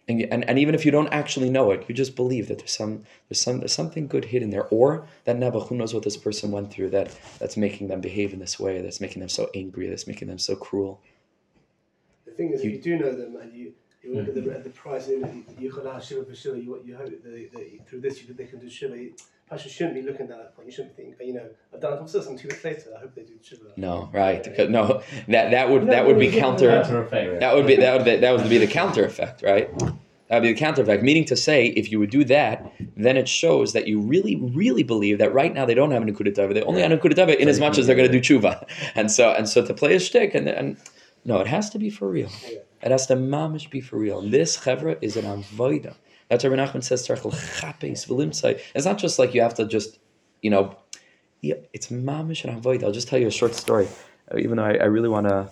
And, you, and, and even if you don't actually know it, you just believe that there's some there's some there's something good hidden there, or that never who knows what this person went through that that's making them behave in this way, that's making them so angry, that's making them so cruel. The thing is, You- if you do know them and you, you look at the, mm-hmm. at the price, you you can have shiva for shiva. You, you hope that, that through this you, they can do shiva. You, perhaps you shouldn't be looking at that point. You shouldn't think, thinking, you know, I've done it for some two weeks later. I hope they do shiva. No, right? Because, no, that that would that would be counter. Counter. That would be that would be, that would be the counter effect, right? That would be the counter effect. Meaning to say, if you would do that, then it shows that you really, really believe that right now they don't have an Nekudatava. They only have an Nekudatava in as much as they're going to do tshuva. And so, and so to play a shtick, and, and no, it has to be for real. Yeah. It has to mamish be for real. This chevra is an avoida. That's Rabbi Nachman says. "Tzarich l'chapes v'limtzai." It's not just like you have to just, you know, yeah, it's mamish and avoida. I'll just tell you a short story, uh, even though I, I really want to,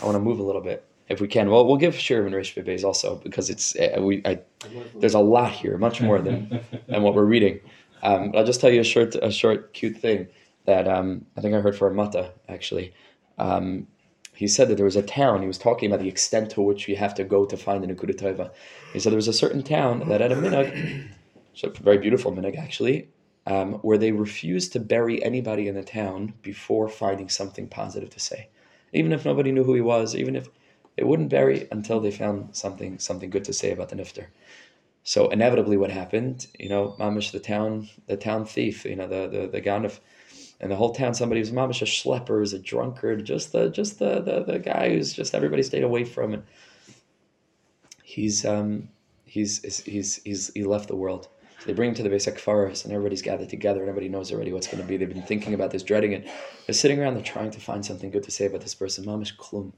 I want to move a little bit if we can. Well, we'll give Shir and Rish Bebe's also because it's uh, we. I, there's a lot here, much more than than what we're reading. Um, but I'll just tell you a short, a short, cute thing that um, I think I heard for a mata actually. Um, he said that there was a town. He was talking about the extent to which you have to go to find an Nekuda Tova. He said there was a certain town that had a minhag, a very beautiful minhag actually, um, where they refused to bury anybody in the town before finding something positive to say, even if nobody knew who he was, even if they wouldn't bury until they found something something good to say about the nifter. So inevitably, what happened? You know, mamish the town, the town thief. You know, the the the ganef, and the whole town. Somebody who's mamish a schlepper, is a drunkard, just the just the, the the guy who's just everybody stayed away from. And he's um he's he's he's, he's he left the world. So they bring him to the basic forest, and everybody's gathered together, and everybody knows already what's going to be. They've been thinking about this, dreading it. They're sitting around, they're trying to find something good to say about this person. Mamish klum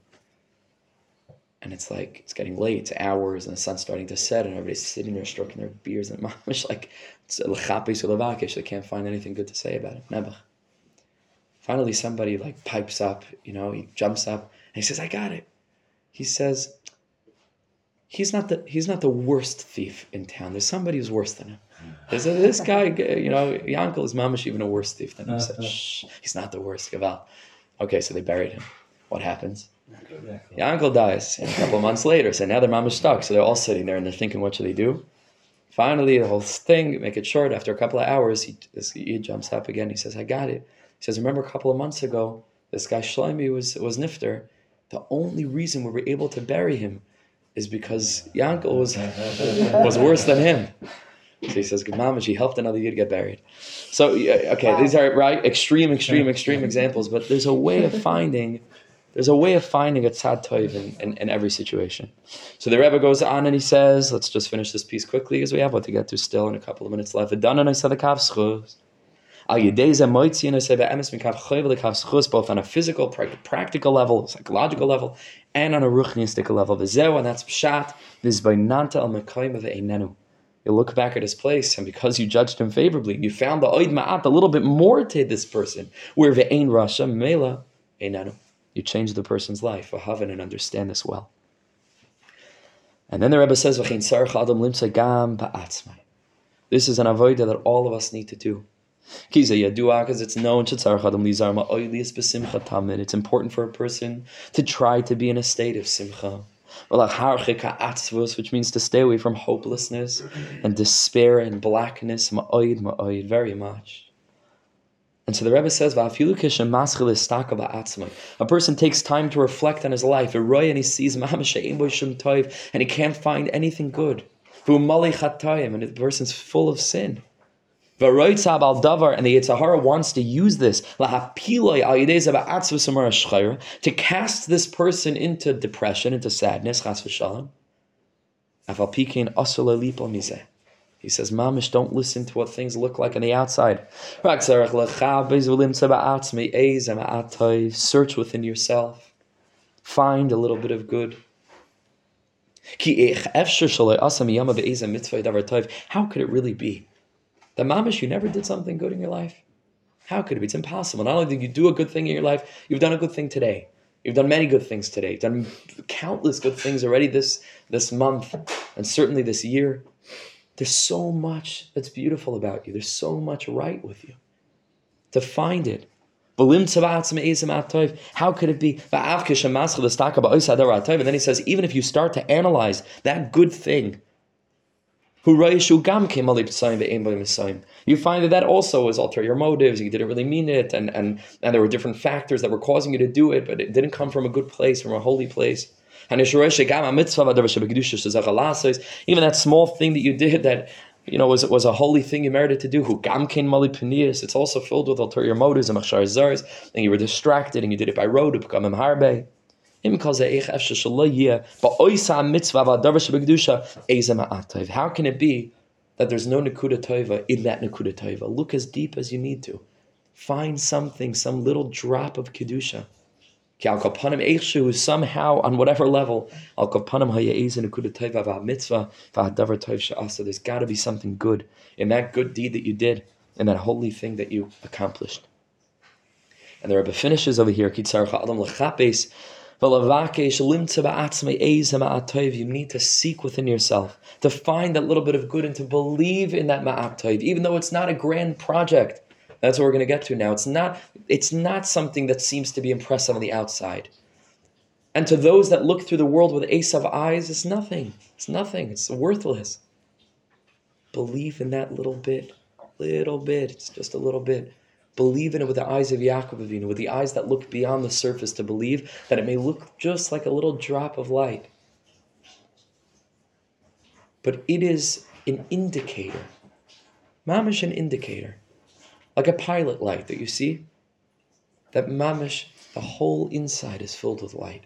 and it's like it's getting late, it's hours, and the sun's starting to set, and everybody's sitting there stroking their beards, and mamish like it's. They can't find anything good to say about it. Never. Finally, somebody like pipes up. You know, he jumps up and he says, "I got it." He says, "He's not the he's not the worst thief in town. There's somebody who's worse than him." There's a, this guy, you know, Yankel is mamish even a worse thief than him. He said, uh-huh. Shh, he's not the worst. Gaval. Okay, so they buried him. What happens? The uncle dies, and a couple of months later, so now their mom is stuck. So they're all sitting there and they're thinking, what should they do? Finally, the whole thing, make it short, after a couple of hours, he, he jumps up again. He says, I got it. He says, Remember a couple of months ago, this guy Shlomi was, was Nifter. The only reason we were able to bury him is because Yankel was, was worse than him. So he says, Mama, she helped another to get buried. So, okay, these are right extreme, extreme, extreme examples, but there's a way of finding. There's a way of finding a tzad toiv in, in, in every situation. So the Rebbe goes on and he says, let's just finish this piece quickly because we have what to get to still in a couple of minutes left. Both on a physical, practical level, psychological level, and on a ruchnistic level. V'zeu and that's pshat v'zbaynanta al mekayim of einenu. You look back at his place, and because you judged him favorably, you found the oid ma'at a little bit more to this person. Where ve'ein rasha mela einenu. You change the person's life. Vahavan and understand this well. And then the Rebbe says. This is an avodah that all of us need to do. Because it's known. It's important for a person to try to be in a state of simcha. Which means to stay away from hopelessness and despair and blackness, very much. And so the Rebbe says. A person takes time to reflect on his life, and he sees and he can't find anything good. And the person's full of sin. V'roy tzab al davar, and the Yetzer Hara wants to use this to cast this person into depression, into sadness. He says, Mamish, don't listen to what things look like on the outside. Search within yourself. Find a little bit of good. How could it really be? That Mamish, you never did something good in your life? How could it be? It's impossible. Not only did you do a good thing in your life, you've done a good thing today. You've done many good things today. You've done countless good things already this, this month and certainly this year. There's so much that's beautiful about you. There's so much right with you. To find it. How could it be? And then he says, even if you start to analyze that good thing, you find that that also was ulterior motives. You didn't really mean it, and, and, and there were different factors that were causing you to do it, but it didn't come from a good place, from a holy place. Even that small thing that you did that you know was was a holy thing you merited to do. Who gamkein mali. It's also filled with ulterior motives and and you were distracted and you did it by road. How can it be that there's no Nakuda Tova in that Nakuda Tova? Look as deep as you need to. Find something, some little drop of Kedusha. Somehow on whatever level. There's got to be something good in that good deed that you did, in that holy thing that you accomplished. And the Rebbe finishes over here, you need to seek within yourself, to find that little bit of good and to believe in that ma'at even though it's not a grand project. That's what we're going to get to now. It's not, it's not something that seems to be impressive on the outside. And to those that look through the world with Esav eyes, it's nothing. It's nothing. It's worthless. Believe in that little bit, little bit. It's just a little bit. Believe in it with the eyes of Yaakov Avinu, with the eyes that look beyond the surface to believe that it may look just like a little drop of light. But it is an indicator. Mamish an indicator. Like a pilot light that you see. That mamish, the whole inside is filled with light.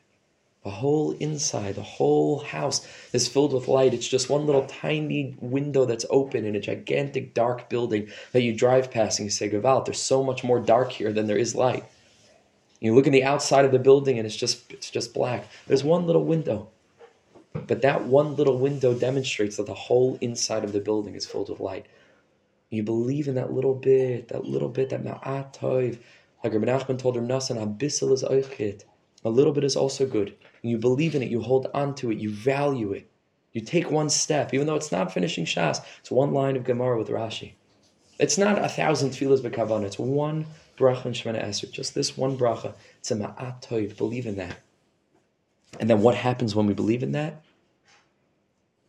The whole inside, the whole house is filled with light. It's just one little tiny window that's open in a gigantic dark building that you drive past and you say, Gavalt, there's so much more dark here than there is light. You look in the outside of the building and it's just it's just black. There's one little window. But that one little window demonstrates that the whole inside of the building is filled with light. You believe in that little bit, that little bit, that ma'at. Like Rabbi Nachman told Rabbi Nassan, abyssal is oichit. A little bit is also good. And you believe in it, you hold on to it, you value it. You take one step, even though it's not finishing Shas. It's one line of Gemara with Rashi. It's not a thousand tefillas b'kavanah. It's one bracha in Shemoneh Esrei. Just this one bracha. It's a ma'at toiv. Believe in that. And then what happens when we believe in that?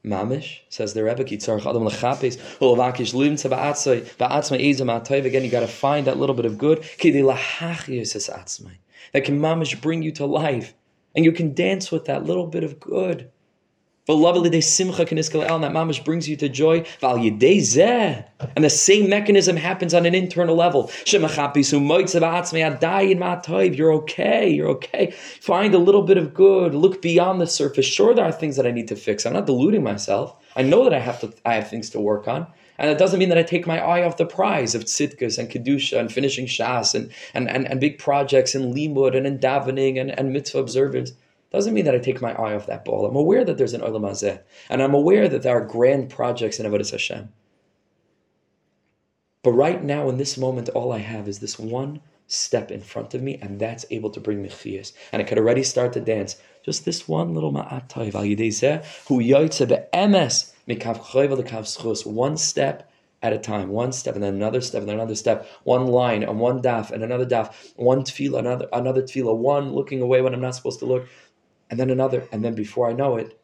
Mamish, says the Rebbe, ki tzarech adam lechapes, ulavakish oh, lim tza ba'atzai, ba'atzmai ezam atayv. Again, you got to find that little bit of good. Ki de lahachiyos es atzmai. That can mamish bring you to life. And you can dance with that little bit of good. And that mamash brings you to joy. And the same mechanism happens on an internal level. You're okay, you're okay. Find a little bit of good. Look beyond the surface. Sure, there are things that I need to fix. I'm not deluding myself. I know that I have to. I have things to work on. And it doesn't mean that I take my eye off the prize of tzidkas and kedusha and finishing shas and, and, and, and big projects in limud and in davening and, and mitzvah observance. Doesn't mean that I take my eye off that ball. I'm aware that there's an olam hazeh, and I'm aware that there are grand projects in avodas Hashem. But right now, in this moment, all I have is this one step in front of me, and that's able to bring me chiyas. And I could already start to dance. Just this one little ma'at toiv al yidei hu yoytze be'emes one step at a time, one step and then another step and then another step, one line and one daf and another daf, one tefillah, another another tefillah, one looking away when I'm not supposed to look, and then another, and then before I know it,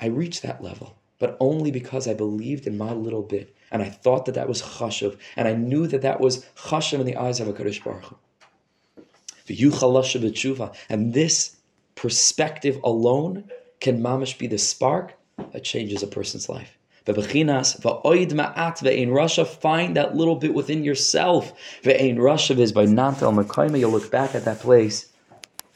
I reach that level, but only because I believed in my little bit, and I thought that that was chashuv, and I knew that that was chashuv in the eyes of a Kadosh Baruch Hu. And this perspective alone can mamish be the spark that changes a person's life. Rasha. Find that little bit within yourself. Rasha is by nantel. You'll look back at that place.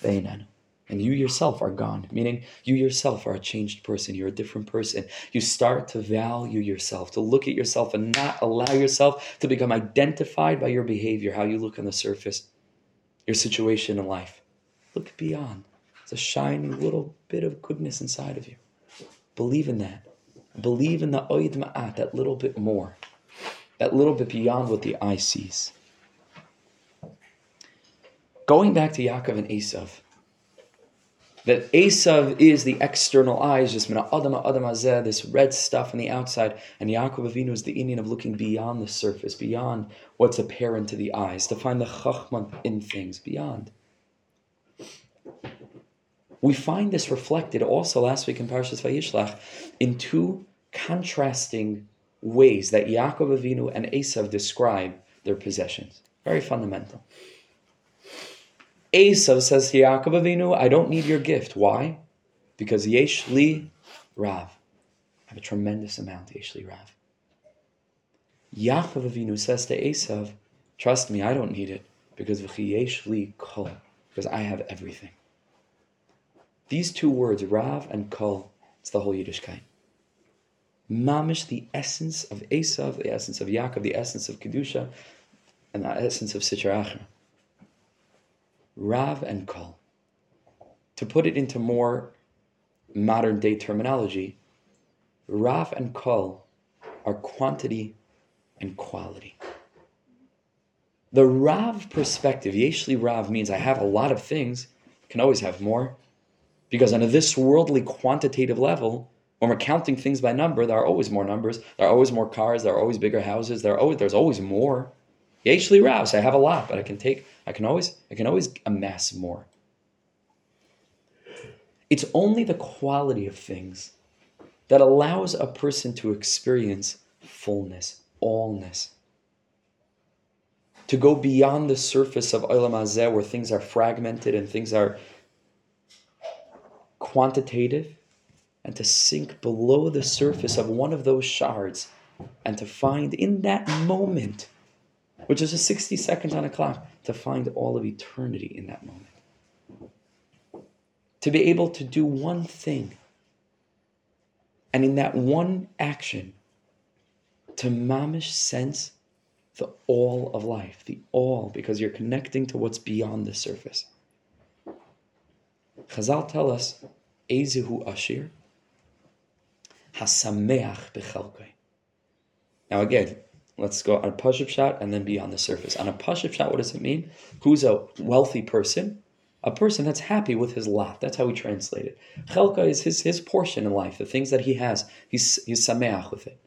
And you yourself are gone, meaning you yourself are a changed person. You're a different person. You start to value yourself, to look at yourself and not allow yourself to become identified by your behavior, how you look on the surface, your situation in life. Look beyond. It's a shiny little bit of goodness inside of you. Believe in that. Believe in the oid ma'at, that little bit more, that little bit beyond what the eye sees. Going back to Yaakov and Esav, that Esav is the external eyes, just mina adam adam hazeh, this red stuff on the outside, and Yaakov Avinu is the Indian of looking beyond the surface, beyond what's apparent to the eyes, to find the chachma in things, beyond. We find this reflected also last week in Parashas Vayishlach in two contrasting ways that Yaakov Avinu and Esav describe their possessions. Very fundamental. Esav says to Yaakov Avinu, I don't need your gift. Why? Because Yesh Li Rav. I have a tremendous amount, Yesh Li Rav. Yaakov Avinu says to Esav, Trust me, I don't need it because Yesh Li Kol, because I have everything. These two words, Rav and Kol, it's the whole Yiddishkeit. Mamish, the essence of Esav, the essence of Yaakov, the essence of Kedusha, and the essence of Sitra Achra. Rav and Kol. To put it into more modern day terminology, Rav and Kol are quantity and quality. The Rav perspective, Yeshli Rav means I have a lot of things, can always have more, because on this worldly quantitative level, when we're counting things by number, there are always more numbers, there are always more cars, there are always bigger houses, there are always, there's always more. Yeshli so I have a lot, but I can take, I can always, I can always amass more. It's only the quality of things that allows a person to experience fullness, allness. To go beyond the surface of Olam Hazeh where things are fragmented and things are quantitative and to sink below the surface of one of those shards and to find in that moment, which is a 60 seconds on a clock, to find all of eternity in that moment. To be able to do one thing, and in that one action, to mamish sense the all of life, the all, because you're connecting to what's beyond the surface. Chazal tell us, Ezehu Ashir, Hasameach Bechelkoi. Now again, let's go on a Pashup shot and then be on the surface. On a Pashup shot, what does it mean? Who's a wealthy person? A person that's happy with his lot. That's how we translate it. Chelka is his, his portion in life, the things that he has. He's, he's sameach with it.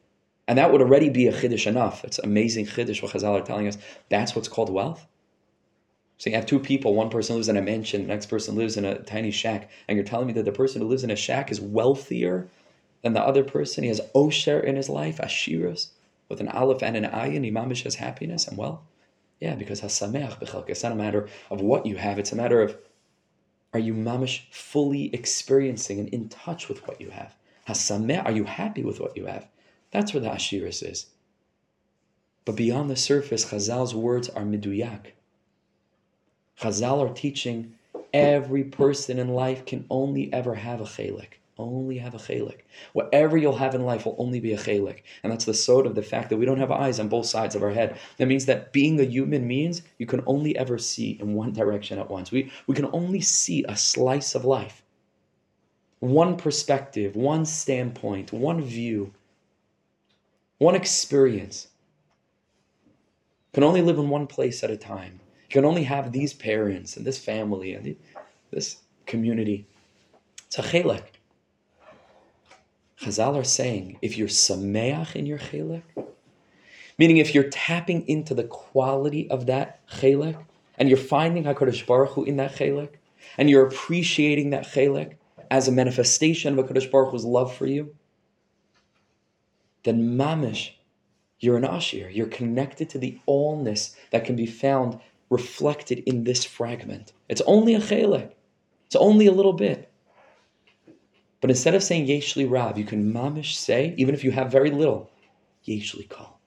And that would already be a chiddush enough. It's amazing chiddush what Chazal are telling us. That's what's called wealth. So you have two people, one person lives in a mansion, the next person lives in a tiny shack, and you're telling me that the person who lives in a shack is wealthier than the other person. He has osher in his life, ashiras, with an aleph and an ayin. He mamish has happiness and wealth. Yeah, because hasameach b'chalka. It's not a matter of what you have. It's a matter of are you mamish fully experiencing and in touch with what you have. Hasameach, are you happy with what you have? That's where the ashiras is. But beyond the surface, Chazal's words are miduyak. Chazal are teaching every person in life can only ever have a chelik. Only have a chelik. Whatever you'll have in life will only be a chelik. And that's the sod of the fact that we don't have eyes on both sides of our head. That means that being a human means you can only ever see in one direction at once. We, we can only see a slice of life. One perspective, one standpoint, one view, one experience. Can only live in one place at a time. Can only have these parents and this family and this community. It's a chelek. Chazal are saying if you're sameach in your chelek, meaning if you're tapping into the quality of that chelek, and you're finding Hakadosh Baruch Hu in that chelek, and you're appreciating that chelek as a manifestation of Hakadosh Baruch Hu's love for you, then mamish, you're an ashir. You're connected to the allness that can be found reflected in this fragment. It's only a chelek. It's only a little bit. But instead of saying Yeshli Rav, you can mamish say, even if you have very little, Yeshli Kol.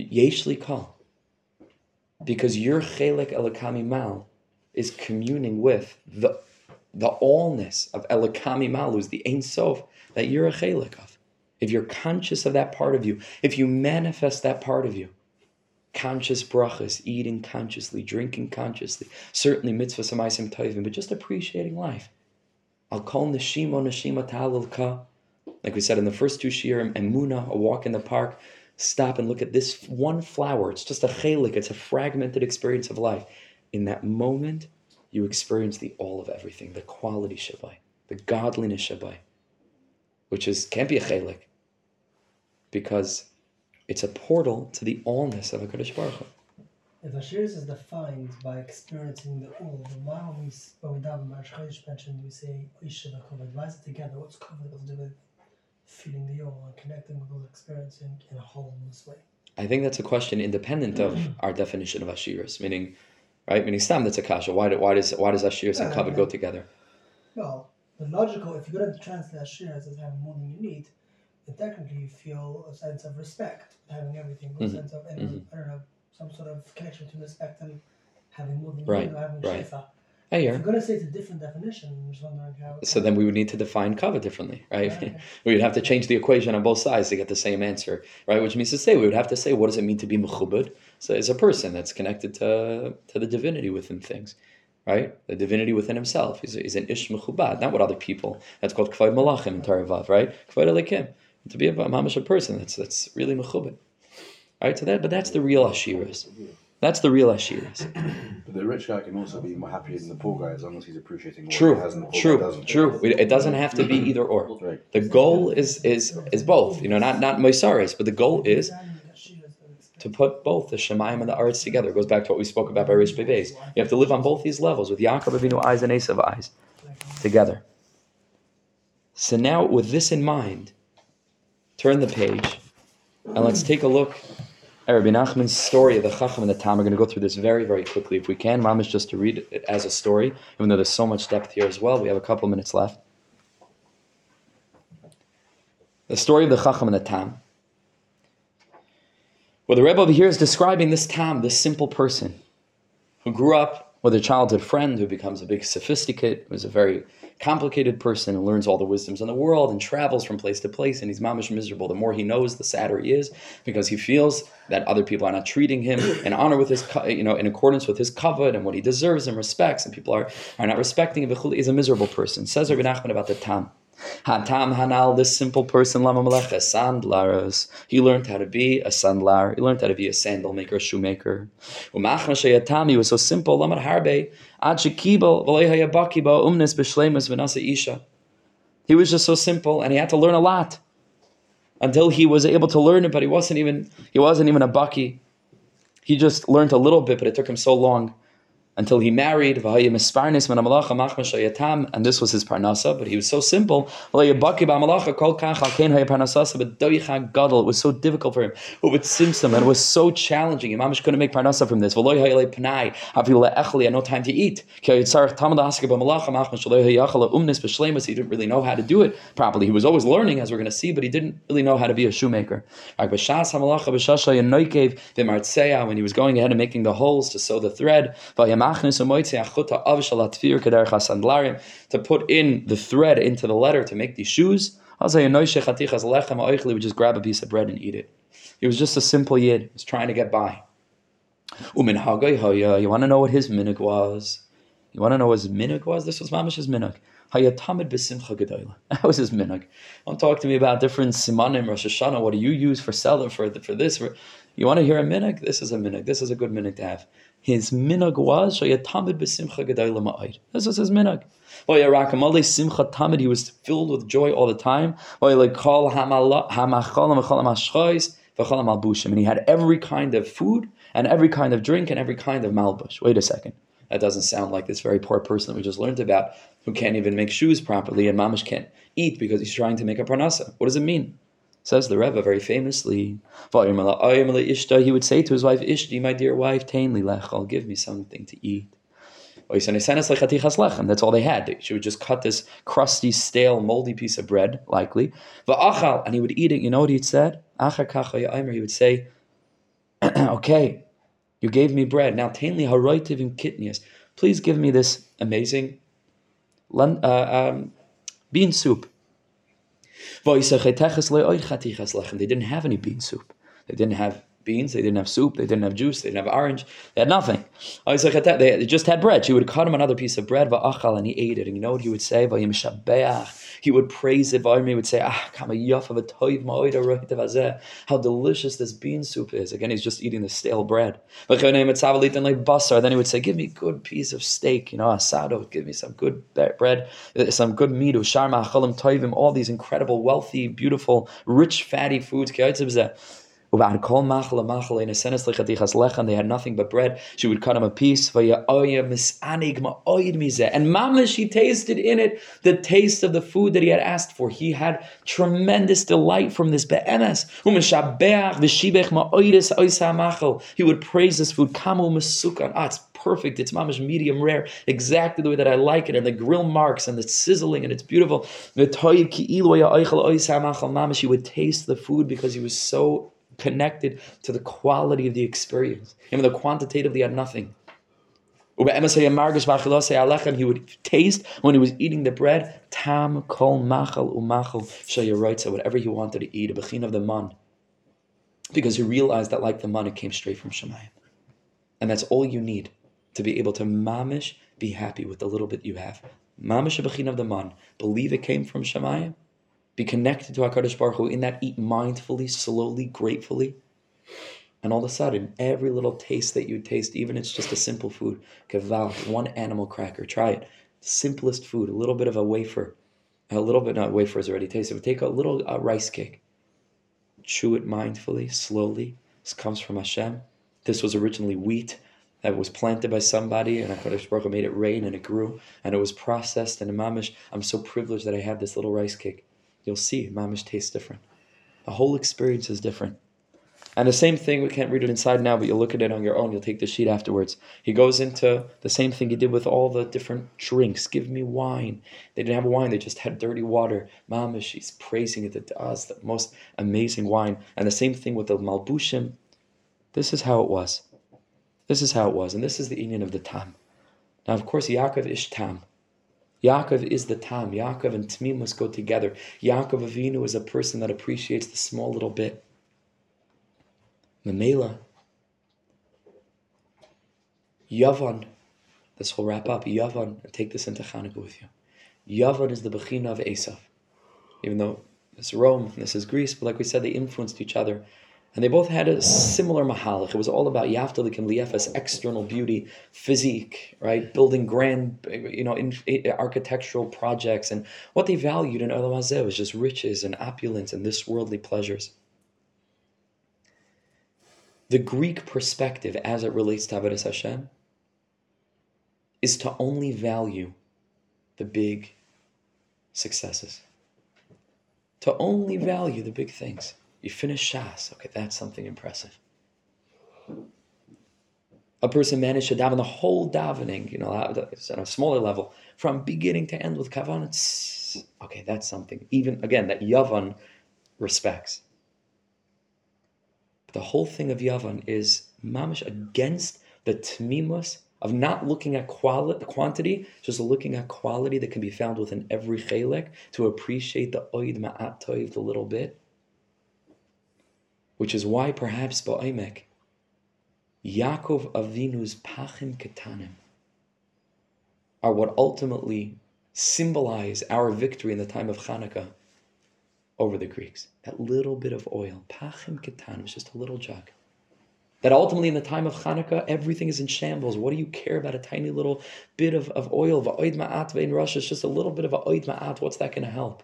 Yeshli Kol. Because your Chelek Elikami Mal is communing with the, the allness of Elikami Mal, who's the Ein Sof, that you're a Chelek of. If you're conscious of that part of you, if you manifest that part of you, conscious brachas, eating consciously, drinking consciously, certainly mitzvah samaisim tovim, but just appreciating life. I'll call neshima neshima ta'alilka. Like we said in the first two shiurim, emuna, a walk in the park. Stop and look at this one flower. It's just a chelik. It's a fragmented experience of life. In that moment, you experience the all of everything, the quality shabai, the godliness shabai, which is can't be a chelik, because it's a portal to the allness of Hakadosh Baruch Hu. If Ashiris is defined by experiencing the all, then why when we when we daven Marish Chodesh mentioned we say Isha covered? Why is it together? What's covered got to do with feeling the all and connecting with those experiencing in a wholeness way? I think that's a question independent of our definition of Ashiras, meaning, right? Meaning, Stam, that's a kasha. Why, do, why does why does Ashiras and Kavod go together? Well, the logical, if you're going to translate Ashiras as having more than you need, then technically you feel a sense of respect, having everything, a Mhm, sense of, and, mhm. I don't know, some sort of connection to respect and having more than Right, you or having right. I If you're going to say it's a different definition, I'm just wondering how. So then we would need to define Kavod differently, right? Okay. we would have to change the equation on both sides to get the same answer, right? Which means to say we would have to say what does it mean to be mechubed? So it's a person that's connected to to the divinity within things, right? The divinity within himself. He's, he's an ish mechubad, not what other people. That's called kvod malachim in Taravav, right? Kvod elikim. To be a mamash a person that's that's really mechubed, right? So that, but that's the real ashiras. That's the real ashiras. But the rich guy can also be more happy than the poor guy as long as he's appreciating what he True, has and the poor guy true, doesn't. true. It doesn't have to be either or. Right. The goal is is is both. You know, not not moisaris, but the goal is to put both the Shemayim and the Aretz together. It goes back to what we spoke about by Rish Beves. You have to live on both these levels with Yaakov Avinu eyes and Esav eyes together. So now, with this in mind, turn the page and let's take a look at Rabbi Nachman's story of the Chacham and the Tam. We're going to go through this very, very quickly if we can. Mamish just to read it as a story, even though there's so much depth here as well. We have a couple minutes left. The story of the Chacham and the Tam. Well, the Rebbe over here is describing this Tam, this simple person who grew up with a childhood friend who becomes a big sophisticate, who's a very complicated person and learns all the wisdoms in the world and travels from place to place and he's mamish miserable. The more he knows, the sadder he is because he feels that other people are not treating him in honor with his, you know, in accordance with his covet and what he deserves and respects, and people are, are not respecting him. He's a miserable person. Says Rabbi Nachman about the Tam. Hatam Hanal, this simple person, Lama Melech, a sandlaros. He learned how to be a sandlar. He learned how to be a sandal maker, a shoemaker. Umachma sheyatam, he was so simple, Lama Harbe, Ad shekibel, v'lei hayabaki ba umnes b'shleimus v'nasa isha. He was just so simple, and he had to learn a lot until he was able to learn it. But he wasn't even he wasn't even a bucky. He just learned a little bit, but it took him so long until he married, and this was his parnasa, but he was so simple. it was so difficult for him. Uvet simsim, and it was so challenging. Imamish couldn't make parnasa from this. Le'echli, and no time to eat. He didn't really know how to do it properly. He was always learning, as we're going to see, but he didn't really know how to be a shoemaker. When he was going ahead and making the holes to sew the thread, to put in the thread into the letter to make these shoes. Would just grab a piece of bread and eat it. He was just a simple yid. He was trying to get by. You want to know what his minig was? You want to know what his minig was? This was Mamish's gedola. That was his minig. Don't talk to me about different simanim, Rosh Hashanah. What do you use for seller for for this? For, you want to hear a minig? This is a minig. This is a good minig to have. His minig was shayatamid. This was his minig. Simcha tamid. He was filled with joy all the time. Malbushim. And he had every kind of food and every kind of drink and every kind of malbush. Wait a second. That doesn't sound like this very poor person that we just learned about who can't even make shoes properly and mamish can't eat because he's trying to make a parnasa. What does it mean? Says the Rebbe very famously. He would say to his wife, Ishti, my dear wife, tainli lechal, give me something to eat. That's all they had. She would just cut this crusty, stale, moldy piece of bread, likely. And he would eat it. You know what he said? He would say, Okay, you gave me bread. Now, tainli haroitiv in kitnias. Please give me this amazing uh, um, bean soup. They didn't have any bean soup. They didn't have beans. They didn't have soup. They didn't have juice. They didn't have orange. They had nothing. They just had bread. She would cut him another piece of bread, and he ate it. And you know what he would say? He would praise it. He would say, "Ah, how delicious this bean soup is." Again, he's just eating the stale bread. Then he would say, "Give me a good piece of steak." You know, asado. Give me some good bread, some good meat. All these incredible, wealthy, beautiful, rich, fatty foods. And they had nothing but bread. She would cut him a piece. And Mamish, she tasted in it the taste of the food that he had asked for. He had tremendous delight from this be'emes. He would praise this food. Ah, it's perfect. It's mamish medium rare, exactly the way that I like it, and the grill marks and the sizzling, and it's beautiful. She would taste the food because he was so connected to the quality of the experience. Even though quantitatively had nothing. He would taste when he was eating the bread, tam kol machal umachal whatever he wanted to eat, a bechin of the man. Because he realized that like the man, it came straight from Shemayim. And that's all you need to be able to mamish, be happy with the little bit you have. Mamish a bechin of the man. Believe it came from Shemayim be connected to HaKadosh Baruch Hu, in that eat mindfully, slowly, gratefully. And all of a sudden, every little taste that you taste, even it's just a simple food, kaval, one animal cracker, try it. Simplest food, a little bit of a wafer, a little bit, not wafer is already tasted, but take a little rice cake. Chew it mindfully, slowly. This comes from Hashem. This was originally wheat that was planted by somebody, and HaKadosh Baruch Hu made it rain, and it grew, and it was processed, and mamish, I'm so privileged that I have this little rice cake you'll see mamish tastes different. The whole experience is different. And the same thing, we can't read it inside now, but you'll look at it on your own. You'll take the sheet afterwards. He goes into the same thing he did with all the different drinks. Give me wine. They didn't have wine, they just had dirty water. Mamish, she's praising it to us, uh, the most amazing wine. And the same thing with the Malbushim. This is how it was. This is how it was. And this is the union of the Tam. Now, of course, Yaakov is Tam. Yaakov is the Tam. Yaakov and Tmim must go together. Yaakov Avinu is a person that appreciates the small little bit. Mamela. Yavan. This will wrap up. Yavan. Take this into Hanukkah with you. Yavan is the Bechina of Esav. Even though is Rome, this is Greece, but like we said, they influenced each other. And they both had a similar mahalach. It was all about Yaftalik and Liefas, external beauty, physique, right? Building grand, you know, in, in, architectural projects. And what they valued in Olam Hazeh was just riches and opulence and this worldly pleasures. The Greek perspective as it relates to Avodah Hashem is to only value the big successes. To only value the big things. You finish Shas, okay, that's something impressive. A person managed to daven the whole davening, you know, uh, on a smaller level, from beginning to end with kavan. It's okay. That's something. Even again, that Yavan respects. But the whole thing of Yavan is mamish against the tmimus of not looking at quality, quantity, just looking at quality that can be found within every chelek to appreciate the oid ma'at toiv, the little bit. Which is why perhaps ba'omek, Yaakov Avinu's pachim ketanim are what ultimately symbolize our victory in the time of Hanukkah over the Greeks. That little bit of oil, pachim ketanim, is just a little jug. That ultimately in the time of Hanukkah, everything is in shambles. What do you care about a tiny little bit of, of oil? Va'oid ma'at in rasha, it's just a little bit of a oid ma'at. What's that going to help?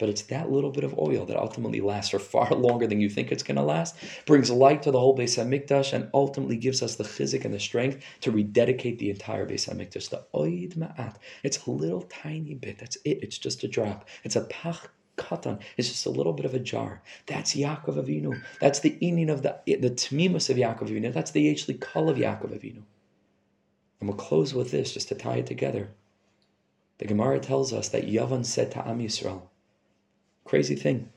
But it's that little bit of oil that ultimately lasts for far longer than you think it's going to last, brings light to the whole Beis Hamikdash, and ultimately gives us the chizik and the strength to rededicate the entire Beis Hamikdash. The oid ma'at. It's a little tiny bit. That's it. It's just a drop. It's a pach katan. It's just a little bit of a jar. That's Yaakov Avinu. That's the inyan of the the tmimus of Yaakov Avinu. That's the Yeshli Kol of Yaakov Avinu. And we'll close with this just to tie it together. The Gemara tells us that Yavan said to Am Yisrael, Crazy thing.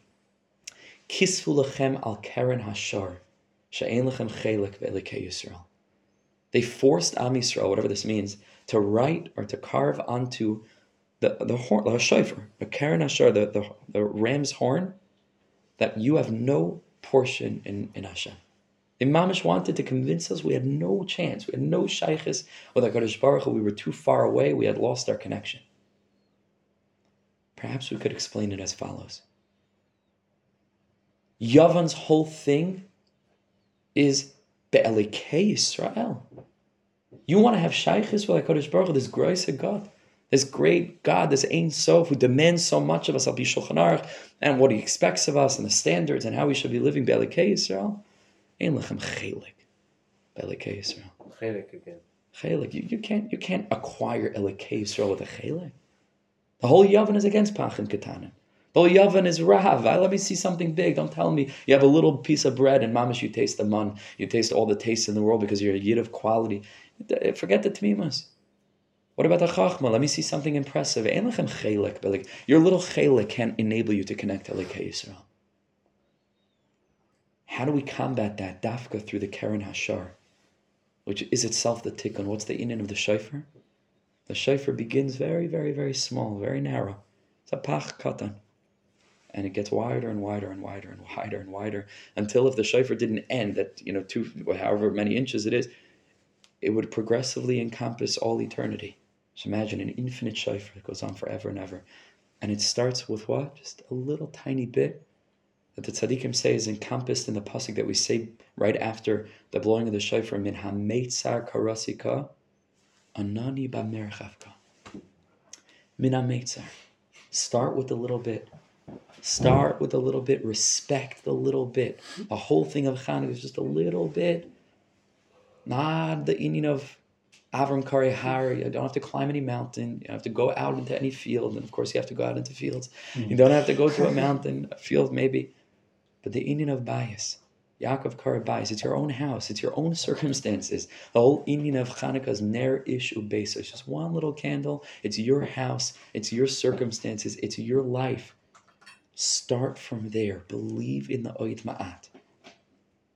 Kisfu lechem al keren hashar, she'en lechem chelek ve'elikei Yisrael. They forced Am Yisrael, whatever this means, to write or to carve onto the the horn, the shofar, the keren hashar, the, the, the ram's horn, that you have no portion in, in Hashem. The Imamish wanted to convince us we had no chance, we had no shaykhis with HaKadosh Baruch Hu, we were too far away, we had lost our connection. Perhaps we could explain it as follows. Yavan's whole thing is Be'elikei Yisrael. You want to have shaykhis with HaKadosh Baruch Hu, this grace of God, this great God, this Ein Sof, who demands so much of us, Al Shulchan Aruch, and what he expects of us, and the standards, and how we should be living Be'elikei Yisrael. Ein lechem chelik. Be'elikei Yisrael. Chelik again. Chelik. You, you can't you can't acquire Elikei Yisrael with a chelik. The whole Yavan is against Pachim Ketanim. The whole Yavan is Rav. Let me see something big. Don't tell me you have a little piece of bread and mamish, you taste the man. You taste all the tastes in the world because you're a yid of quality. Forget the tmimus. What about the chachma? Let me see something impressive. Chelik, but like your little chelik can't enable you to connect to Elikei Yisrael. How do we combat that? Dafka through the Keren Hashar, which is itself the tikkun. What's the inyan of the shofar? The shofar begins very, very, very small, very narrow. It's a pach katan. And it gets wider and wider and wider and wider and wider until if the shofar didn't end at, you know, two, however many inches it is, it would progressively encompass all eternity. Just imagine an infinite shofar that goes on forever and ever. And it starts with what? Just a little tiny bit that the tzaddikim say is encompassed in the pasuk that we say right after the blowing of the shofar, min hametzar karasika, anani b'merchavka. Min hametzar. Start with a little bit. Start with a little bit. Respect the little bit. The whole thing of Chanukah is just a little bit. Not the inyan of Avram Kari Hari. You don't have to climb any mountain. You don't have to go out into any field. And of course, you have to go out into fields. You hmm. don't have to go to a mountain, a field maybe. But the inyan of bias, Yaakov Kari bias, it's your own house, it's your own circumstances. The whole inyan of Hanukkah is ner ish ubesa. It's just one little candle. It's your house, it's your circumstances, it's your life. Start from there. Believe in the oit ma'at.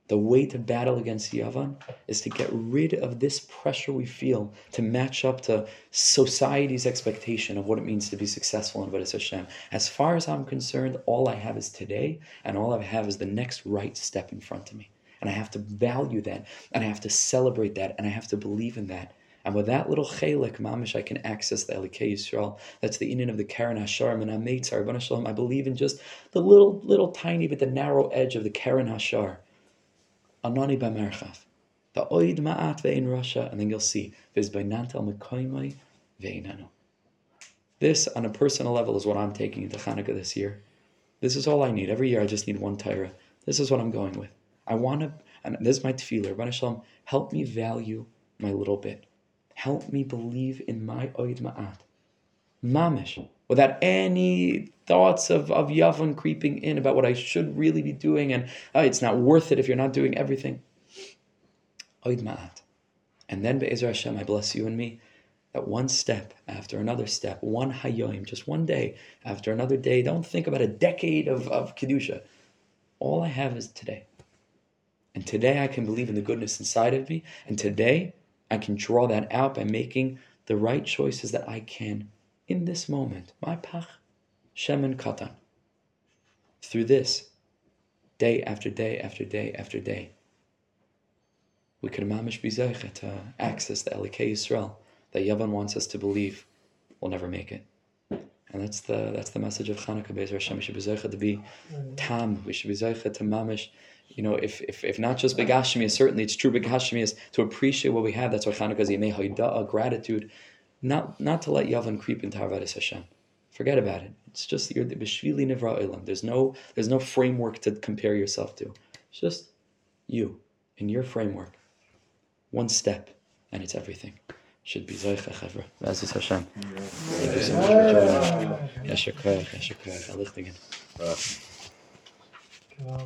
The way to battle against Yavan is to get rid of this pressure we feel to match up to society's expectation of what it means to be successful in Avodas Hashem. As far as I'm concerned, all I have is today, and all I have is the next right step in front of me. And I have to value that, and I have to celebrate that, and I have to believe in that. And with that little chelik, mamish, I can access the Elikei Yisrael. That's the inyan of the Keren Hashar, and Ametzar, Shalom. I believe in just the little, little tiny but the narrow edge of the Keren Hashar. Anani b'merchav. Oid ma'at ve'in rasha, and then you'll see viz b'nantel mekoimai ve'inanu. This, on a personal level, is what I'm taking into Hanukkah this year. This is all I need. Every year, I just need one Torah. This is what I'm going with. I want to, and this is my tefillah. Rabbi Shalom, help me value my little bit. Help me believe in my oid ma'at. Mamish. Without any thoughts of, of Yavon creeping in about what I should really be doing and oh, it's not worth it if you're not doing everything. Oid ma'at. And then Be'ezer Hashem, I bless you and me, that one step after another step, one hayoim, just one day after another day, don't think about a decade of, of Kedusha. All I have is today. And today I can believe in the goodness inside of me. And today I can draw that out by making the right choices that I can in this moment. My pach, shemen katan. Through this, day after day after day after day, we could mamish be to uh, access the Elikei Yisrael that Yavan wants us to believe we'll never make it. And that's the that's the message of Chanukah Bezer Hashem. We should to be tam. We should be to mamish. You know, if, if, if not just begashmias, certainly it's true begashmias to appreciate what we have. That's why Chanukah is yemei gratitude, not not to let Yavan creep into Avodas Hashem. Forget about it. It's just you're the b'shvili nivra olam. There's no there's no framework to compare yourself to. It's just you in your framework. One step, and it's everything. Should be Zoicha Chavra. Be'ezus Hashem. Thank you so much for joining. Yasher koach, yasher koach. Alichtigen. Wow.